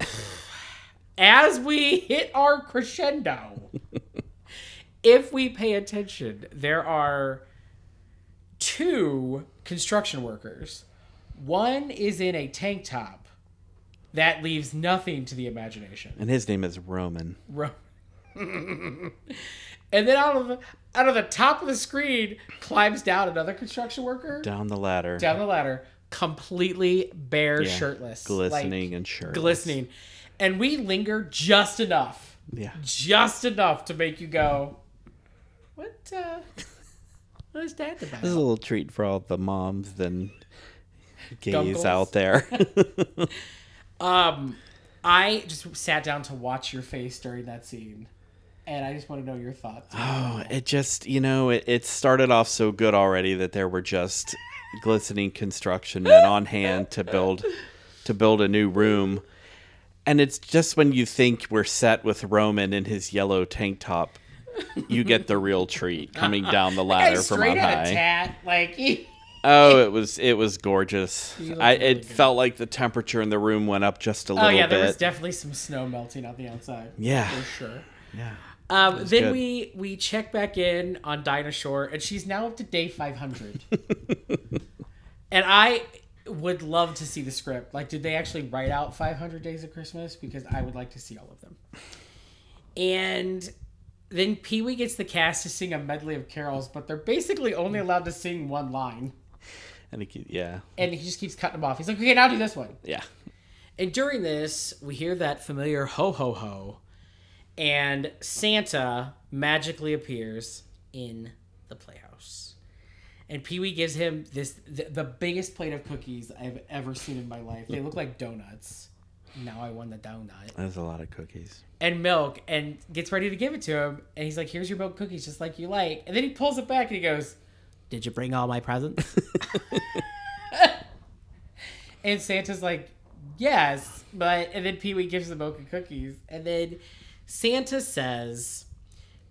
Speaker 1: *sighs* As we hit our crescendo, if we pay attention, there are two construction workers. One is in a tank top that leaves nothing to the imagination.
Speaker 2: And his name is Roman.
Speaker 1: Ro- *laughs* and then out of the, out of the top of the screen climbs down another construction worker
Speaker 2: Down the ladder.
Speaker 1: down the ladder, completely bare,
Speaker 2: Yeah,
Speaker 1: shirtless,
Speaker 2: glistening
Speaker 1: like,
Speaker 2: and shirtless.
Speaker 1: glistening. And we linger just enough,
Speaker 2: Yeah.
Speaker 1: just enough to make you go, "What? Uh, *laughs* what is that about?
Speaker 2: This is a little treat for all the moms and gays out there. *laughs*
Speaker 1: Um, I just sat down to watch your face during that scene, and I just want to know your thoughts.
Speaker 2: oh, it just, you know, it, it started off so good already that there were just glistening construction men on hand to build to build a new room. And it's just when you think we're set with Roman in his yellow tank top, you get the real treat coming down the ladder from
Speaker 1: straight
Speaker 2: on high.
Speaker 1: tat, like he, *laughs*
Speaker 2: Oh, it was it was gorgeous. I
Speaker 1: really
Speaker 2: it
Speaker 1: good.
Speaker 2: felt like the temperature in the room went up just a oh, little
Speaker 1: oh yeah,
Speaker 2: bit.
Speaker 1: there was definitely some snow melting on the outside.
Speaker 2: Yeah.
Speaker 1: for sure.
Speaker 2: yeah.
Speaker 1: Um, then
Speaker 2: good.
Speaker 1: we we check back in on Dinah Shore, and she's now up to day 500. *laughs* And I would love to see the script. Like, did they actually write out 500 Days of Christmas? Because I would like to see all of them. And then Pee Wee gets the cast to sing a medley of carols, but they're basically only allowed to sing one line.
Speaker 2: And he, keep- yeah,
Speaker 1: And he just keeps cutting them off. He's like, okay, now do this one.
Speaker 2: yeah.
Speaker 1: And during this, we hear that familiar ho ho ho, and Santa magically appears in the playhouse. And Pee Wee gives him this the, the biggest plate of cookies I've ever seen in my life. They look like donuts. Now I won the donut.
Speaker 2: That's a lot of cookies.
Speaker 1: And milk, and gets ready to give it to him. And he's like, "Here's your milk cookies, just like you like." And then he pulls it back and he goes, "Did you bring all my presents?" *laughs* And Santa's like, yes, but and then Pee Wee gives the milk and cookies, and then Santa says,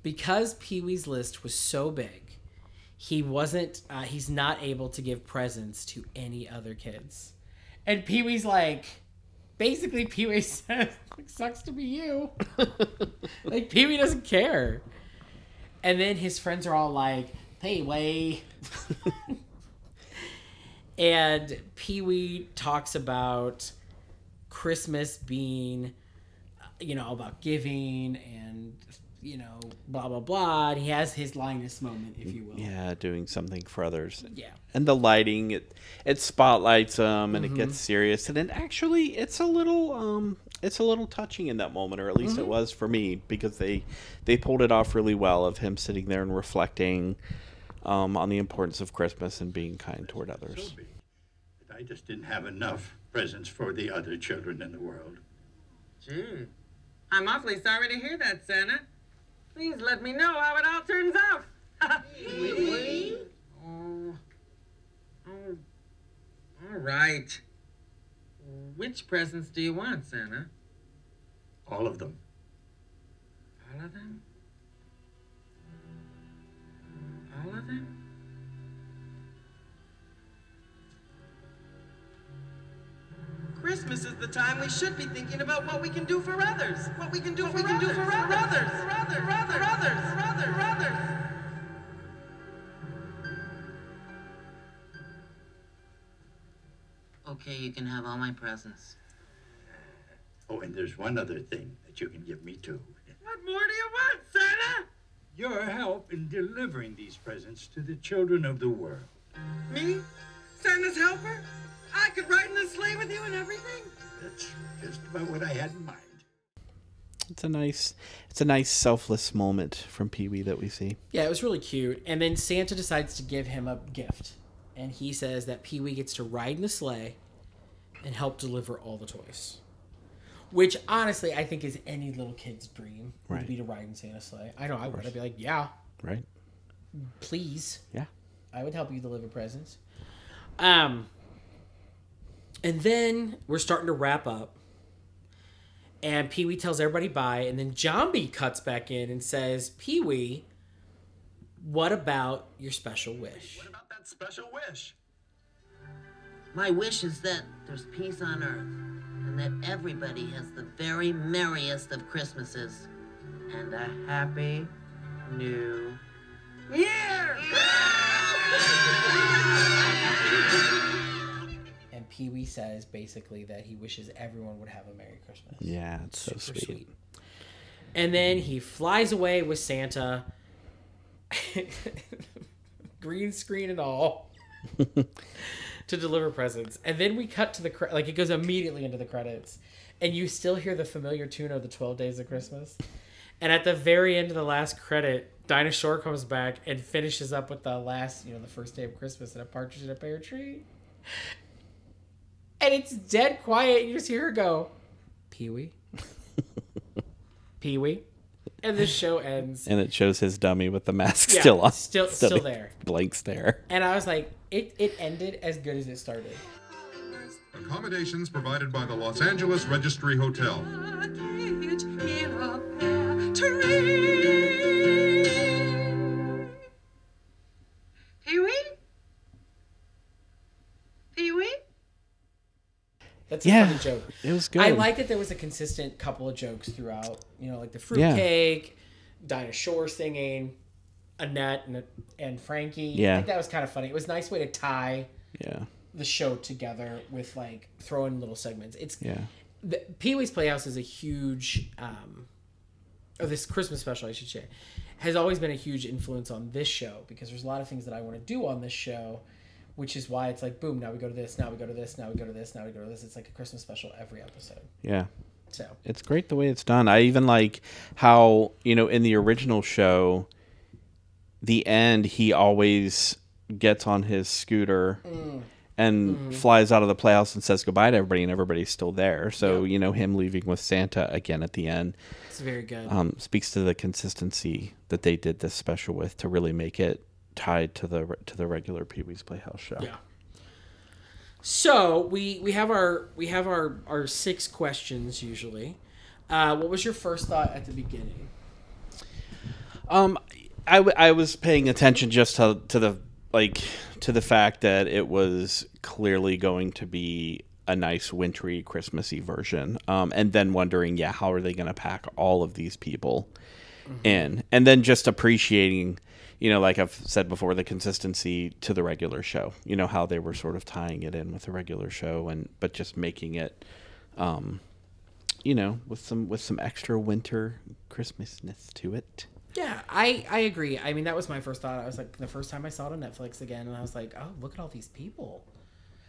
Speaker 1: because Pee Wee's list was so big, he wasn't, uh, he's not able to give presents to any other kids, and Pee Wee's like, basically Pee Wee *laughs* says, sucks to be you, *laughs* like Pee Wee doesn't care, and then his friends are all like, Pee Wee. *laughs* and Pee Wee talks about Christmas being, you know, about giving and, you know, blah, blah, blah. And he has his Linus moment, if you will.
Speaker 2: Yeah, doing something for others.
Speaker 1: Yeah.
Speaker 2: And the lighting, it it spotlights them, and
Speaker 1: Mm-hmm.
Speaker 2: it gets serious, and it actually it's a little um it's a little touching in that moment, or at least
Speaker 1: Mm-hmm.
Speaker 2: it was for me because they they pulled it off really well of him sitting there and reflecting um, on the importance of Christmas and being kind toward others.
Speaker 9: I just didn't have enough presents for the other children in the world.
Speaker 6: Gee, I'm awfully sorry to hear that, Santa. Please let me know how it all turns out. *laughs* oh, oh, all right. Which presents do you want, Santa?
Speaker 9: All of them.
Speaker 6: All of them? All of them? Christmas is the time we should be thinking about what we can do for others. What we can do for others. For others. For others. For others. For others. For others. Okay, you can have all my presents.
Speaker 9: Oh, and there's one other thing that you can give me too.
Speaker 6: What more do you want, Santa?
Speaker 9: Your help in delivering these presents to the children of the world.
Speaker 6: Me? Santa's helper? I could ride in the sleigh with you and everything?
Speaker 9: That's just about what I had in mind.
Speaker 2: It's a nice it's a nice selfless moment from Pee Wee that we see.
Speaker 1: Yeah, it was really cute. And then Santa decides to give him a gift. And he says that Pee Wee gets to ride in the sleigh and help deliver all the toys. Which honestly, I think is any little kid's dream would be to ride in Santa's sleigh. I know I would. I'd be like, yeah,
Speaker 2: Right?
Speaker 1: please.
Speaker 2: Yeah.
Speaker 1: I would help you deliver presents. Um, and then we're starting to wrap up. And Pee Wee tells everybody bye. And then Jambi cuts back in and says, Pee Wee, what about your special wish?
Speaker 5: What about that special wish?
Speaker 10: My wish is that there's peace on earth and that everybody has the very merriest of Christmases and a happy new year.
Speaker 1: And *laughs* Pee Wee says basically that he wishes everyone would have a Merry Christmas.
Speaker 2: Yeah, it's so
Speaker 1: Super
Speaker 2: sweet.
Speaker 1: And then he flies away with Santa, *laughs* green screen and all, *laughs* to deliver presents. And then we cut to the cre- like it goes immediately into the credits, and you still hear the familiar tune of the Twelve Days of Christmas. And at the very end of the last credit, Dinah Shore comes back and finishes up with the last, you know, the first day of Christmas and a partridge in a pear tree. And it's dead quiet. You just hear her go, Pee Wee. *laughs* Pee Wee. And the show ends.
Speaker 2: And it shows his dummy with the mask
Speaker 1: Yeah,
Speaker 2: still on.
Speaker 1: still-
Speaker 2: Stunning
Speaker 1: still there.
Speaker 2: Blank stare.
Speaker 1: And I was like, it, it ended as good as it started.
Speaker 11: Accommodations provided by the Los Angeles Registry Hotel.
Speaker 1: That's a
Speaker 2: Yeah,
Speaker 1: funny joke.
Speaker 2: it was good.
Speaker 1: I like that there was a consistent couple of jokes throughout. You know, like the
Speaker 2: Yeah.
Speaker 1: fruitcake, Dinah Shore singing, Annette and, and Frankie.
Speaker 2: Yeah.
Speaker 1: Like, that was kind of funny. It was a nice way to tie
Speaker 2: Yeah.
Speaker 1: the show together with like throwing little segments. It's
Speaker 2: Yeah.
Speaker 1: Pee Wee's Playhouse is a huge, um, or this Christmas special, I should say, has always been a huge influence on this show because there's a lot of things that I want to do on this show, which is why it's like, boom, now we go to this, now we go to this, now we go to this, now we go to this. It's like a Christmas special every episode.
Speaker 2: Yeah.
Speaker 1: So
Speaker 2: It's great the way it's done. I even like how, you know, in the original show, the end, he always gets on his scooter
Speaker 1: Mm.
Speaker 2: and
Speaker 1: Mhm.
Speaker 2: flies out of the playhouse and says goodbye to everybody, and everybody's still there. So, you know, him leaving with Santa again at the end
Speaker 1: It's very good.
Speaker 2: um, speaks to the consistency that they did this special with to really make it tied to the to the regular Pee Wee's Playhouse show.
Speaker 1: Yeah. So we we have our we have our our six questions usually. Uh, what was your first thought at the beginning?
Speaker 2: Um, I, w- I was paying attention just to, to the like to the fact that it was clearly going to be a nice wintry Christmassy version. Um, and then wondering, yeah, how are they going to pack all of these people in? And then just appreciating, you know, like I've said before, the consistency to the regular show. You know how they were sort of tying it in with the regular show, and but just making it. Um, you know, with some with some extra winter Christmasness to it.
Speaker 1: Yeah, I I agree. I mean, that was my first thought. I was like, the first time I saw it on Netflix again, and I was like, oh, look at all these people.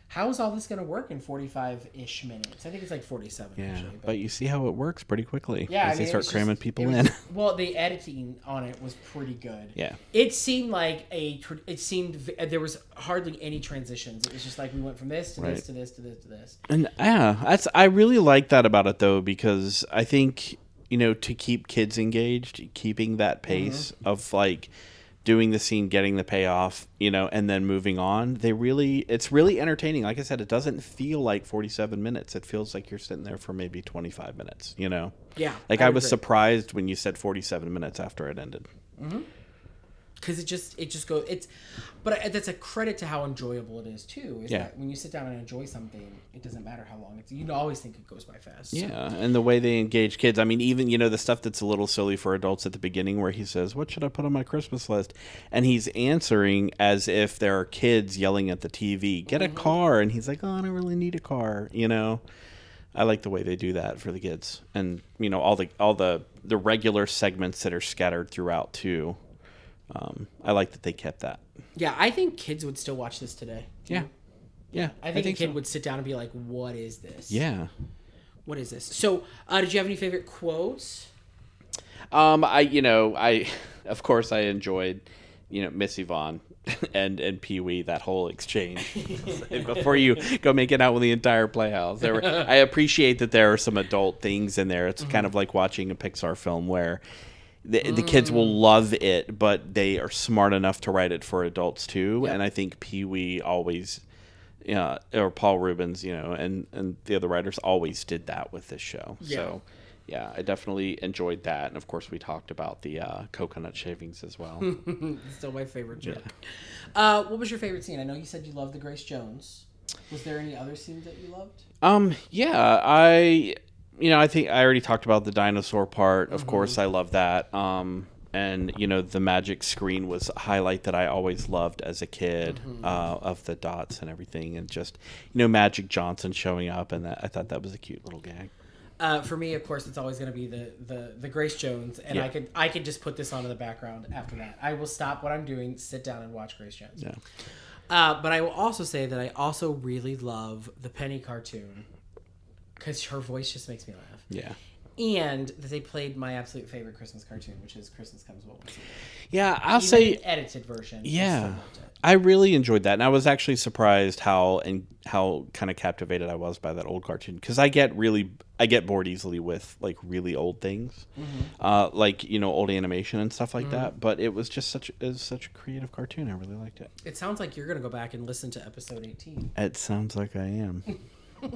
Speaker 1: How is all this going to work in forty-five ish minutes? I think it's like forty-seven.
Speaker 2: Yeah,
Speaker 1: actually,
Speaker 2: but, you see how it works pretty quickly.
Speaker 1: Yeah,
Speaker 2: as
Speaker 1: I
Speaker 2: they start cramming
Speaker 1: just-
Speaker 2: people
Speaker 1: was-
Speaker 2: in. *laughs*
Speaker 1: Well, the editing on it was pretty good.
Speaker 2: Yeah.
Speaker 1: it seemed like a. It seemed uh, there was hardly any transitions. It was just like we went from this to
Speaker 2: Right.
Speaker 1: this to this to this to this.
Speaker 2: And yeah, that's I really like that about it though because I think you know to keep kids engaged, keeping that mm-hmm. pace of like doing the scene, getting the payoff, you know, and then moving on. They really it's really entertaining. Like I said, it doesn't feel like 47 minutes. It feels like you're sitting there for maybe 25 minutes, you know.
Speaker 1: Yeah,
Speaker 2: Like
Speaker 1: I
Speaker 2: I, was surprised when you said 47 minutes after it ended. Mm-hmm.
Speaker 1: Because it just it just goes it's but I- that's a credit to how enjoyable it is too is
Speaker 2: Yeah.
Speaker 1: that when you sit down and enjoy something it doesn't matter how long it's you always think it goes by fast
Speaker 2: Yeah, and the way they engage kids. I mean, even you know the stuff that's a little silly for adults at the beginning, where he says, "What should I put on my Christmas list?" and he's answering as if there are kids yelling at the TV, "Get a mm-hmm. car!" and he's like, "Oh, I don't really need a car," you know. I like the way they do that for the kids, and you know all the all the the regular segments that are scattered throughout too. Um, I like that they kept that.
Speaker 1: yeah i think kids would still watch this today
Speaker 2: Yeah, yeah.
Speaker 1: i think,
Speaker 2: think
Speaker 1: a kid
Speaker 2: so.
Speaker 1: would sit down and be like what is this
Speaker 2: Yeah.
Speaker 1: what is this so uh, did you have any favorite quotes
Speaker 2: Um, I you know I *laughs* of course I enjoyed you know Miss Yvonne *laughs* and and Pee Wee that whole exchange *laughs* before you go making out with the entire playhouse. There were, I appreciate that there are some adult things in there. It's kind of like watching a Pixar film where. The, the kids will love it, but they are smart enough to write it for adults too. And I think Pee Wee always, yeah, or Paul Reubens, you know, and and the other writers always did that with this show.
Speaker 1: Yeah.
Speaker 2: So yeah, I definitely enjoyed that, and of course we talked about the uh, coconut shavings as well. *laughs*
Speaker 1: still my favorite joke uh, what was your favorite scene i know you said you loved the grace jones was there any other scene that you loved
Speaker 2: um, yeah, I, you know, I think I already talked about the dinosaur part. Of course, I love that. Um, and you know, the magic screen was a highlight that I always loved as a kid uh, of the dots and everything, and just you know, Magic Johnson showing up, and that I thought that was a cute little gag.
Speaker 1: Uh, for me, of course, it's always going to be the, the the Grace Jones, and
Speaker 2: Yeah.
Speaker 1: I could I could just put this onto the background after that. I will stop what I'm doing, sit down, and watch Grace Jones.
Speaker 2: Yeah.
Speaker 1: Uh, but I will also say that I also really love the Penny cartoon because her voice just makes me laugh.
Speaker 2: Yeah.
Speaker 1: And they played my absolute favorite Christmas cartoon, which is Christmas Comes Once a
Speaker 2: Yeah, I'll
Speaker 1: Even
Speaker 2: say
Speaker 1: the edited version.
Speaker 2: Yeah,
Speaker 1: it.
Speaker 2: I really enjoyed that, and I was actually surprised how and how kind of captivated I was by that old cartoon because I get really I get bored easily with like really old things,
Speaker 1: Mhm.
Speaker 2: uh, like you know old animation and stuff like
Speaker 1: Mhm.
Speaker 2: that. But it was just such it was such a creative cartoon. I really liked it.
Speaker 1: It sounds like you're gonna go back and listen to episode 18.
Speaker 2: It sounds like I am. *laughs* *laughs*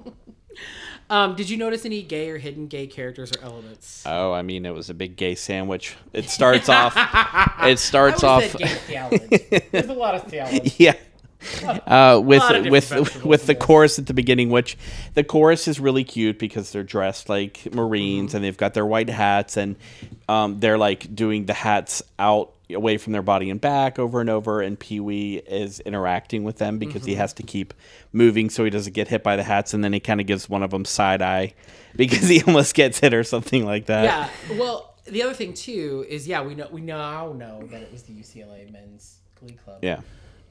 Speaker 1: Um, did you notice any gay or hidden gay characters or elements?
Speaker 2: oh, I mean, it was a big gay sandwich. It starts off. *laughs* It starts off.
Speaker 1: gay. There's a lot of theology. *laughs*
Speaker 2: yeah. Uh, with
Speaker 1: Lot of different
Speaker 2: with with the chorus at the beginning, which the chorus is really cute because they're dressed like Marines
Speaker 1: Mm-hmm.
Speaker 2: and they've got their white hats and um, they're like doing the hats out away from their body and back over and over, and Pee Wee is interacting with them because he
Speaker 1: Mhm.
Speaker 2: has to keep moving so he doesn't get hit by the hats, and then he kind of gives one of them side eye *laughs* because he almost gets hit or something like that.
Speaker 1: yeah. Well, the other thing too is yeah, we know we now know that it was the UCLA men's glee club.
Speaker 2: Yeah.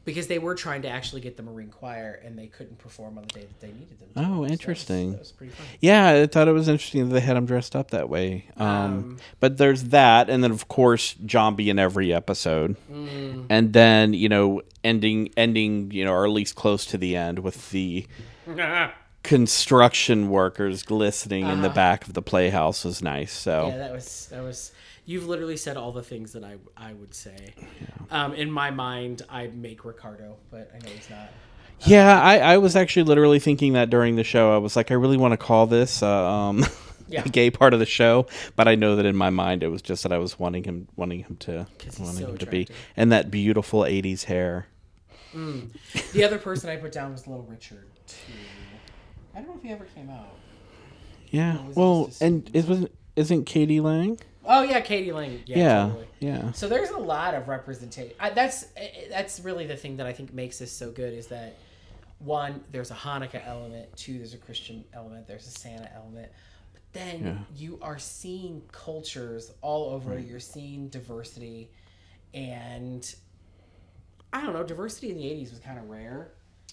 Speaker 1: Because they were trying to actually get the Marine Choir and they couldn't perform on the day that they needed them. to.
Speaker 2: Oh,
Speaker 1: So
Speaker 2: interesting.
Speaker 1: that was pretty fun.
Speaker 2: Yeah, I thought it was interesting that they had them dressed up that way. Um,
Speaker 1: Um,
Speaker 2: but there's that, and then of course B in every episode,
Speaker 1: Mm.
Speaker 2: and then you know ending ending you know or at least close to the end with the *laughs* construction workers glistening in the
Speaker 1: Uh-huh.
Speaker 2: back of the playhouse was nice. So
Speaker 1: Yeah, that was that was. You've literally said all the things that I I would say. Um, in my mind, I make Ricardo, but I know he's not.
Speaker 2: Yeah, I, I was actually literally thinking that during the show. I was like, I really want to call this uh, um, *laughs*
Speaker 1: Yeah.
Speaker 2: the gay part of the show, but I know that in my mind it was just that I was wanting him wanting him to wanting
Speaker 1: so
Speaker 2: him to be and that beautiful '80s hair.
Speaker 1: Mm. The other person I put down was Little Richard too. I don't know if he ever came out.
Speaker 2: Yeah,
Speaker 1: Or was it
Speaker 2: well, and it wasn't isn't KD Lang?
Speaker 1: Oh yeah, KD Lang. Yeah,
Speaker 2: Yeah,
Speaker 1: totally.
Speaker 2: yeah.
Speaker 1: So there's a lot of representation. I, that's eh, that's really the thing that I think makes this so good is that one, there's a Hanukkah element. Two, there's a Christian element. There's a Santa element. But then
Speaker 2: Yeah.
Speaker 1: you are seeing cultures all over.
Speaker 2: Right.
Speaker 1: You're seeing diversity, and I don't know. Diversity in the '80s was kind of rare.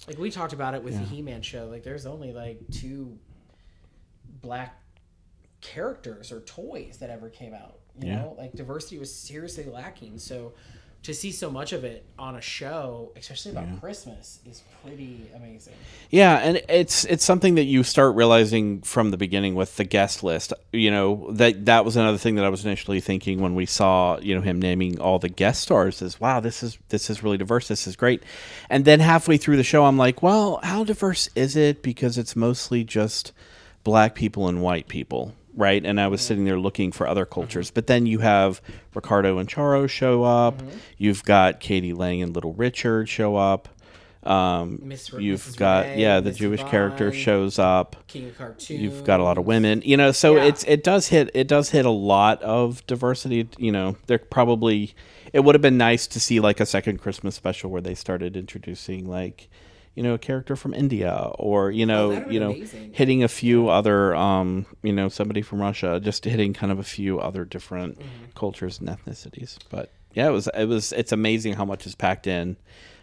Speaker 1: Like we talked about it with the He-Man show. Like there's only like two black characters or toys that ever came out. You
Speaker 2: Yeah.
Speaker 1: know, like diversity was seriously lacking. So to see so much of it on a show, especially about
Speaker 2: Yeah.
Speaker 1: Christmas, is pretty amazing.
Speaker 2: Yeah, and it's it's something that you start realizing from the beginning with the guest list. You know that that was another thing that I was initially thinking when we saw you know him naming all the guest stars is wow this is this is really diverse this is great, and then halfway through the show I'm like well how diverse is it because it's mostly just black people and white people right and I was mm-hmm. sitting there looking for other mm-hmm. cultures but then you have Ricardo and Charo show up mm-hmm. you've got KD Lang and Little Richard show up. Um,
Speaker 1: Miss
Speaker 2: you've
Speaker 1: Mrs.
Speaker 2: got
Speaker 1: Renee,
Speaker 2: yeah, the
Speaker 1: Miss
Speaker 2: Jewish character shows up.
Speaker 1: King of
Speaker 2: You've got a lot of women, you know. So
Speaker 1: Yeah.
Speaker 2: it's it does hit it does hit a lot of diversity. You know, there probably it would have been nice to see like a second Christmas special where they started introducing like you know a character from India or you know
Speaker 1: Oh,
Speaker 2: you know
Speaker 1: amazing.
Speaker 2: hitting a few other um you know somebody from Russia just hitting kind of a few other different
Speaker 1: Mm-hmm.
Speaker 2: cultures and ethnicities. But yeah, it was it was it's amazing how much is packed in.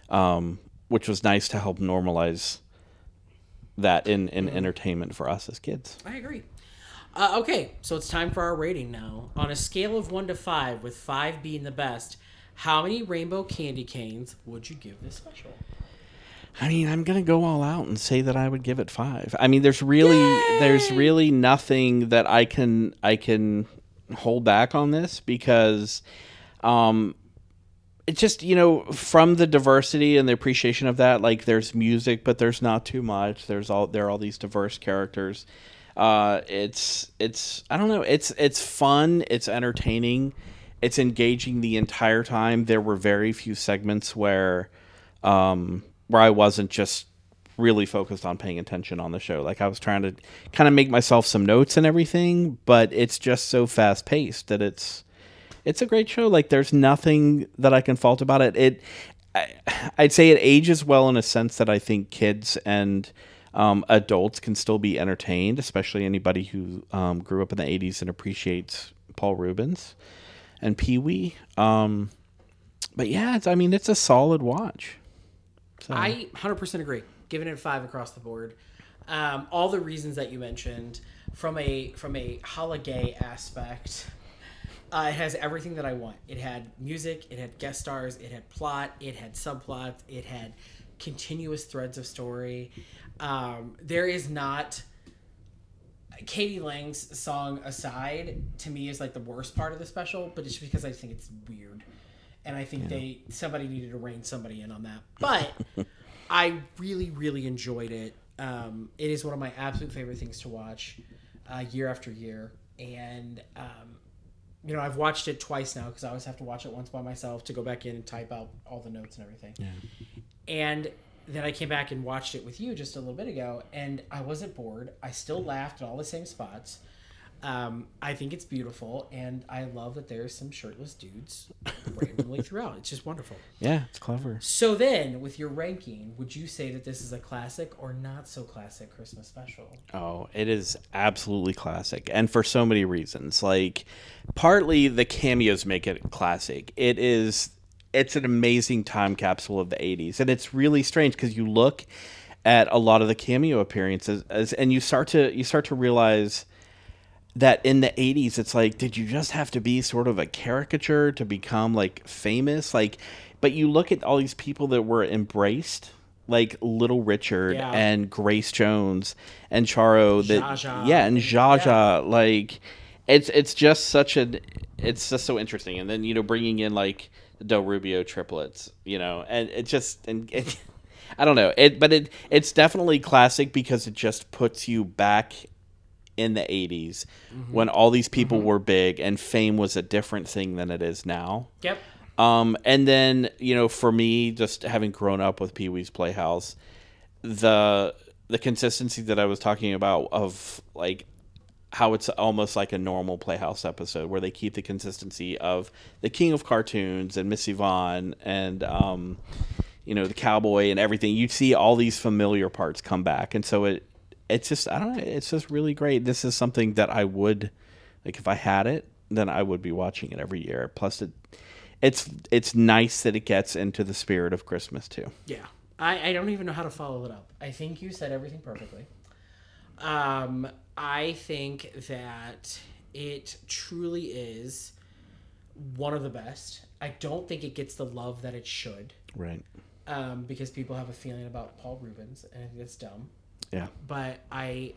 Speaker 2: Um, which was nice to help normalize that in, in
Speaker 1: Mhm.
Speaker 2: entertainment for us as kids.
Speaker 1: I agree. Uh, okay, so it's time for our rating now. On a scale of one to five, with five being the best, how many rainbow candy canes would you give this special?
Speaker 2: I mean, I'm gonna go all out and say that I would give it five. I mean, there's really there's really nothing that I can I can hold back on this because um it's just you know from the diversity and the appreciation of that like there's music but there's not too much. There's all there are all these diverse characters. Uh it's it's i don't know. It's it's fun. It's entertaining. It's engaging the entire time. There were very few segments where um where i wasn't just really focused on paying attention on the show like i was trying to kind of make myself some notes and everything but it's just so fast paced that it's it's a great show. Like there's nothing that I can fault about it. It I, I'd say it ages well in a sense that I think kids and um, adults can still be entertained, especially anybody who um, grew up in the '80s and appreciates Paul Reubens and Pee Wee. Um, but yeah, I mean, it's a solid watch. So,
Speaker 1: I 100% agree. Giving it a five across the board. Um, all the reasons that you mentioned from a from a holiday aspect. Uh, it has everything that I want. It had music, it had guest stars, it had plot, it had subplots, it had continuous threads of story. Um, there is not KD Lang's song aside to me is like the worst part of the special, but it's because I think it's weird, and I think
Speaker 2: Yeah.
Speaker 1: they somebody needed to rein somebody in on that. But *laughs* I really really enjoyed it. Um, it is one of my absolute favorite things to watch uh, year after year, and um, you know I've watched it twice now because I always have to watch it once by myself to go back in and type out all the notes and everything. And then I came back and watched it with you just a little bit ago, and I wasn't bored. I still laughed at all the same spots. Um, I think it's beautiful, and I love that there's some shirtless dudes randomly *laughs* throughout. It's just wonderful.
Speaker 2: Yeah, it's clever.
Speaker 1: So then, with your ranking, would you say that this is a classic or not so classic Christmas special?
Speaker 2: Oh, it is absolutely classic, and for so many reasons. Like, partly the cameos make it classic. It is, it's an amazing time capsule of the '80s, and it's really strange because you look at a lot of the cameo appearances, as, and you start to you start to realize that in the 80s it's like did you just have to be sort of a caricature to become like famous like but you look at all these people that were embraced like little richard
Speaker 1: Yeah.
Speaker 2: and grace jones and charo that
Speaker 1: Zsa Zsa.
Speaker 2: yeah and Zsa Zsa, like it's it's just such an it's just so interesting and then you know bringing in like the del rubio triplets you know and it just and it, *laughs* i don't know it but it it's definitely classic because it just puts you back in the 80s
Speaker 1: Mm-hmm.
Speaker 2: when all these people were big and fame was a different thing than it is now.
Speaker 1: Yep.
Speaker 2: Um, and then, you know, for me, just having grown up with Pee Wee's Playhouse, the the consistency that I was talking about of like how it's almost like a normal Playhouse episode where they keep the consistency of the King of Cartoons and Miss Yvonne and um, you know the cowboy and everything. You see all these familiar parts come back, and so it it's just I don't know. It's just really great. This is something that I would like if I had it, then I would be watching it every year. Plus, it it's it's nice that it gets into the spirit of Christmas too.
Speaker 1: Yeah. I, I don't even know how to follow it up. I think you said everything perfectly. Um, I think that it truly is one of the best. I don't think it gets the love that it should.
Speaker 2: Right.
Speaker 1: Um, because people have a feeling about Paul Reubens, and I think that's dumb.
Speaker 2: Yeah.
Speaker 1: But I,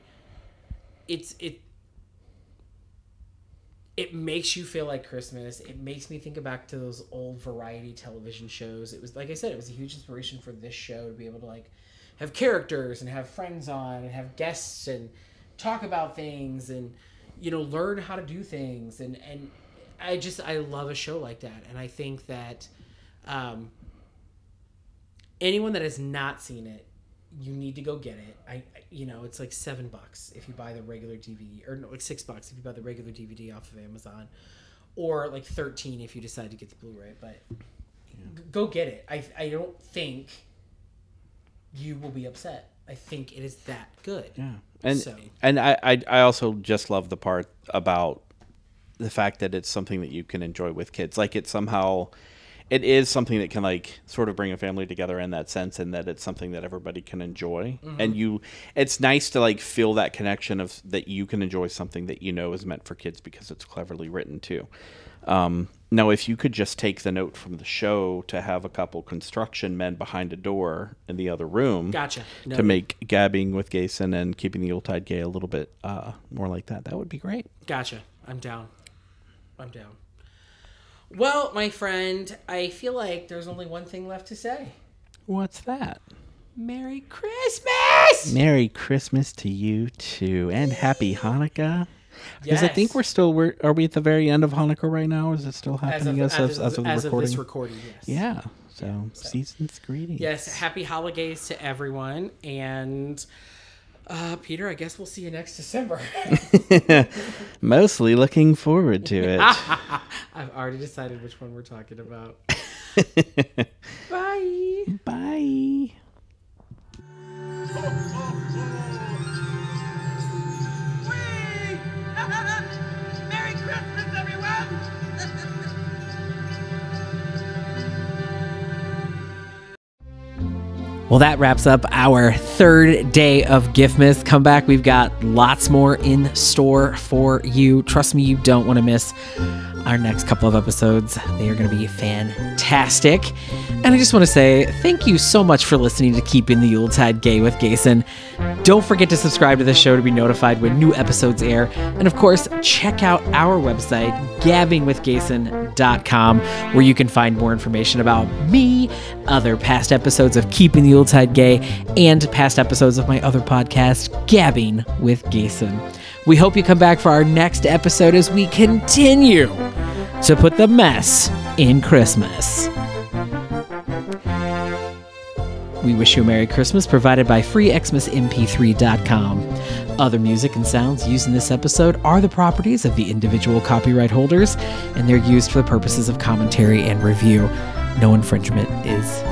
Speaker 1: it's it. It makes you feel like Christmas. It makes me think back to those old variety television shows. It was like I said, it was a huge inspiration for this show to be able to like have characters and have friends on and have guests and talk about things and you know learn how to do things and and I just I love a show like that and I think that um, anyone that has not seen it you need to go get it. I, I- you know, it's like seven bucks if you buy the regular DVD, or no, like six bucks if you buy the regular DVD off of Amazon, or like thirteen if you decide to get the Blu-ray. But g- go get it. I, I don't think you will be upset. I think it is that good.
Speaker 2: Yeah. And
Speaker 1: so
Speaker 2: and I, I I also just love the part about the fact that it's something that you can enjoy with kids. Like it somehow it is something that can like sort of bring a family together in that sense and that it's something that everybody can enjoy.
Speaker 1: Mhm.
Speaker 2: And you it's nice to like feel that connection of that you can enjoy something that you know is meant for kids because it's cleverly written too. Um, now, if you could just take the note from the show to have a couple construction men behind a door in the other room,
Speaker 1: Gotcha.
Speaker 2: to make gabbing with Gason and keeping the old Yuletide gay a little bit uh, more like that, that would be great.
Speaker 1: Gotcha. I'm down. I'm down. Well, my friend, I feel like there's only one thing left to say.
Speaker 2: What's that?
Speaker 1: Merry Christmas!
Speaker 2: Merry Christmas to you too, and Happy Hanukkah. Because I think we're still we're are we at the very end of Hanukkah right now? Is it still happening as of, as of, the
Speaker 1: as of
Speaker 2: recording?
Speaker 1: this recording, yes.
Speaker 2: Yeah. So, season's greetings.
Speaker 1: Yes, happy holidays to everyone. And uh, Peter, I guess we'll see you next December. *laughs*
Speaker 2: Mostly looking forward to it. *laughs*
Speaker 1: I've already decided which one we're talking about. *laughs* Bye.
Speaker 2: Bye.
Speaker 8: Merry
Speaker 1: Well, that wraps up our third day of Giftmas. Come back. We've got lots more in store for you. Trust me, you don't want to miss our next couple of episodes. They are going to be fantastic. And I just want to say thank you so much for listening to Keeping the Yuletide Gay with Gason. Don't forget to subscribe to the show to be notified when new episodes air. And of course, check out our website, gabbingwithgason.com, where you can find more information about me, other past episodes of Keeping the Yuletide Gay, and past episodes of my other podcast, Gabbing with Gason. We hope you come back for our next episode as we continue to put the mess in Christmas. We Wish You a Merry Christmas, provided by freexmasmp3.com. Other music and sounds used in this episode are the properties of the individual copyright holders, and they're used for the purposes of commentary and review. No infringement is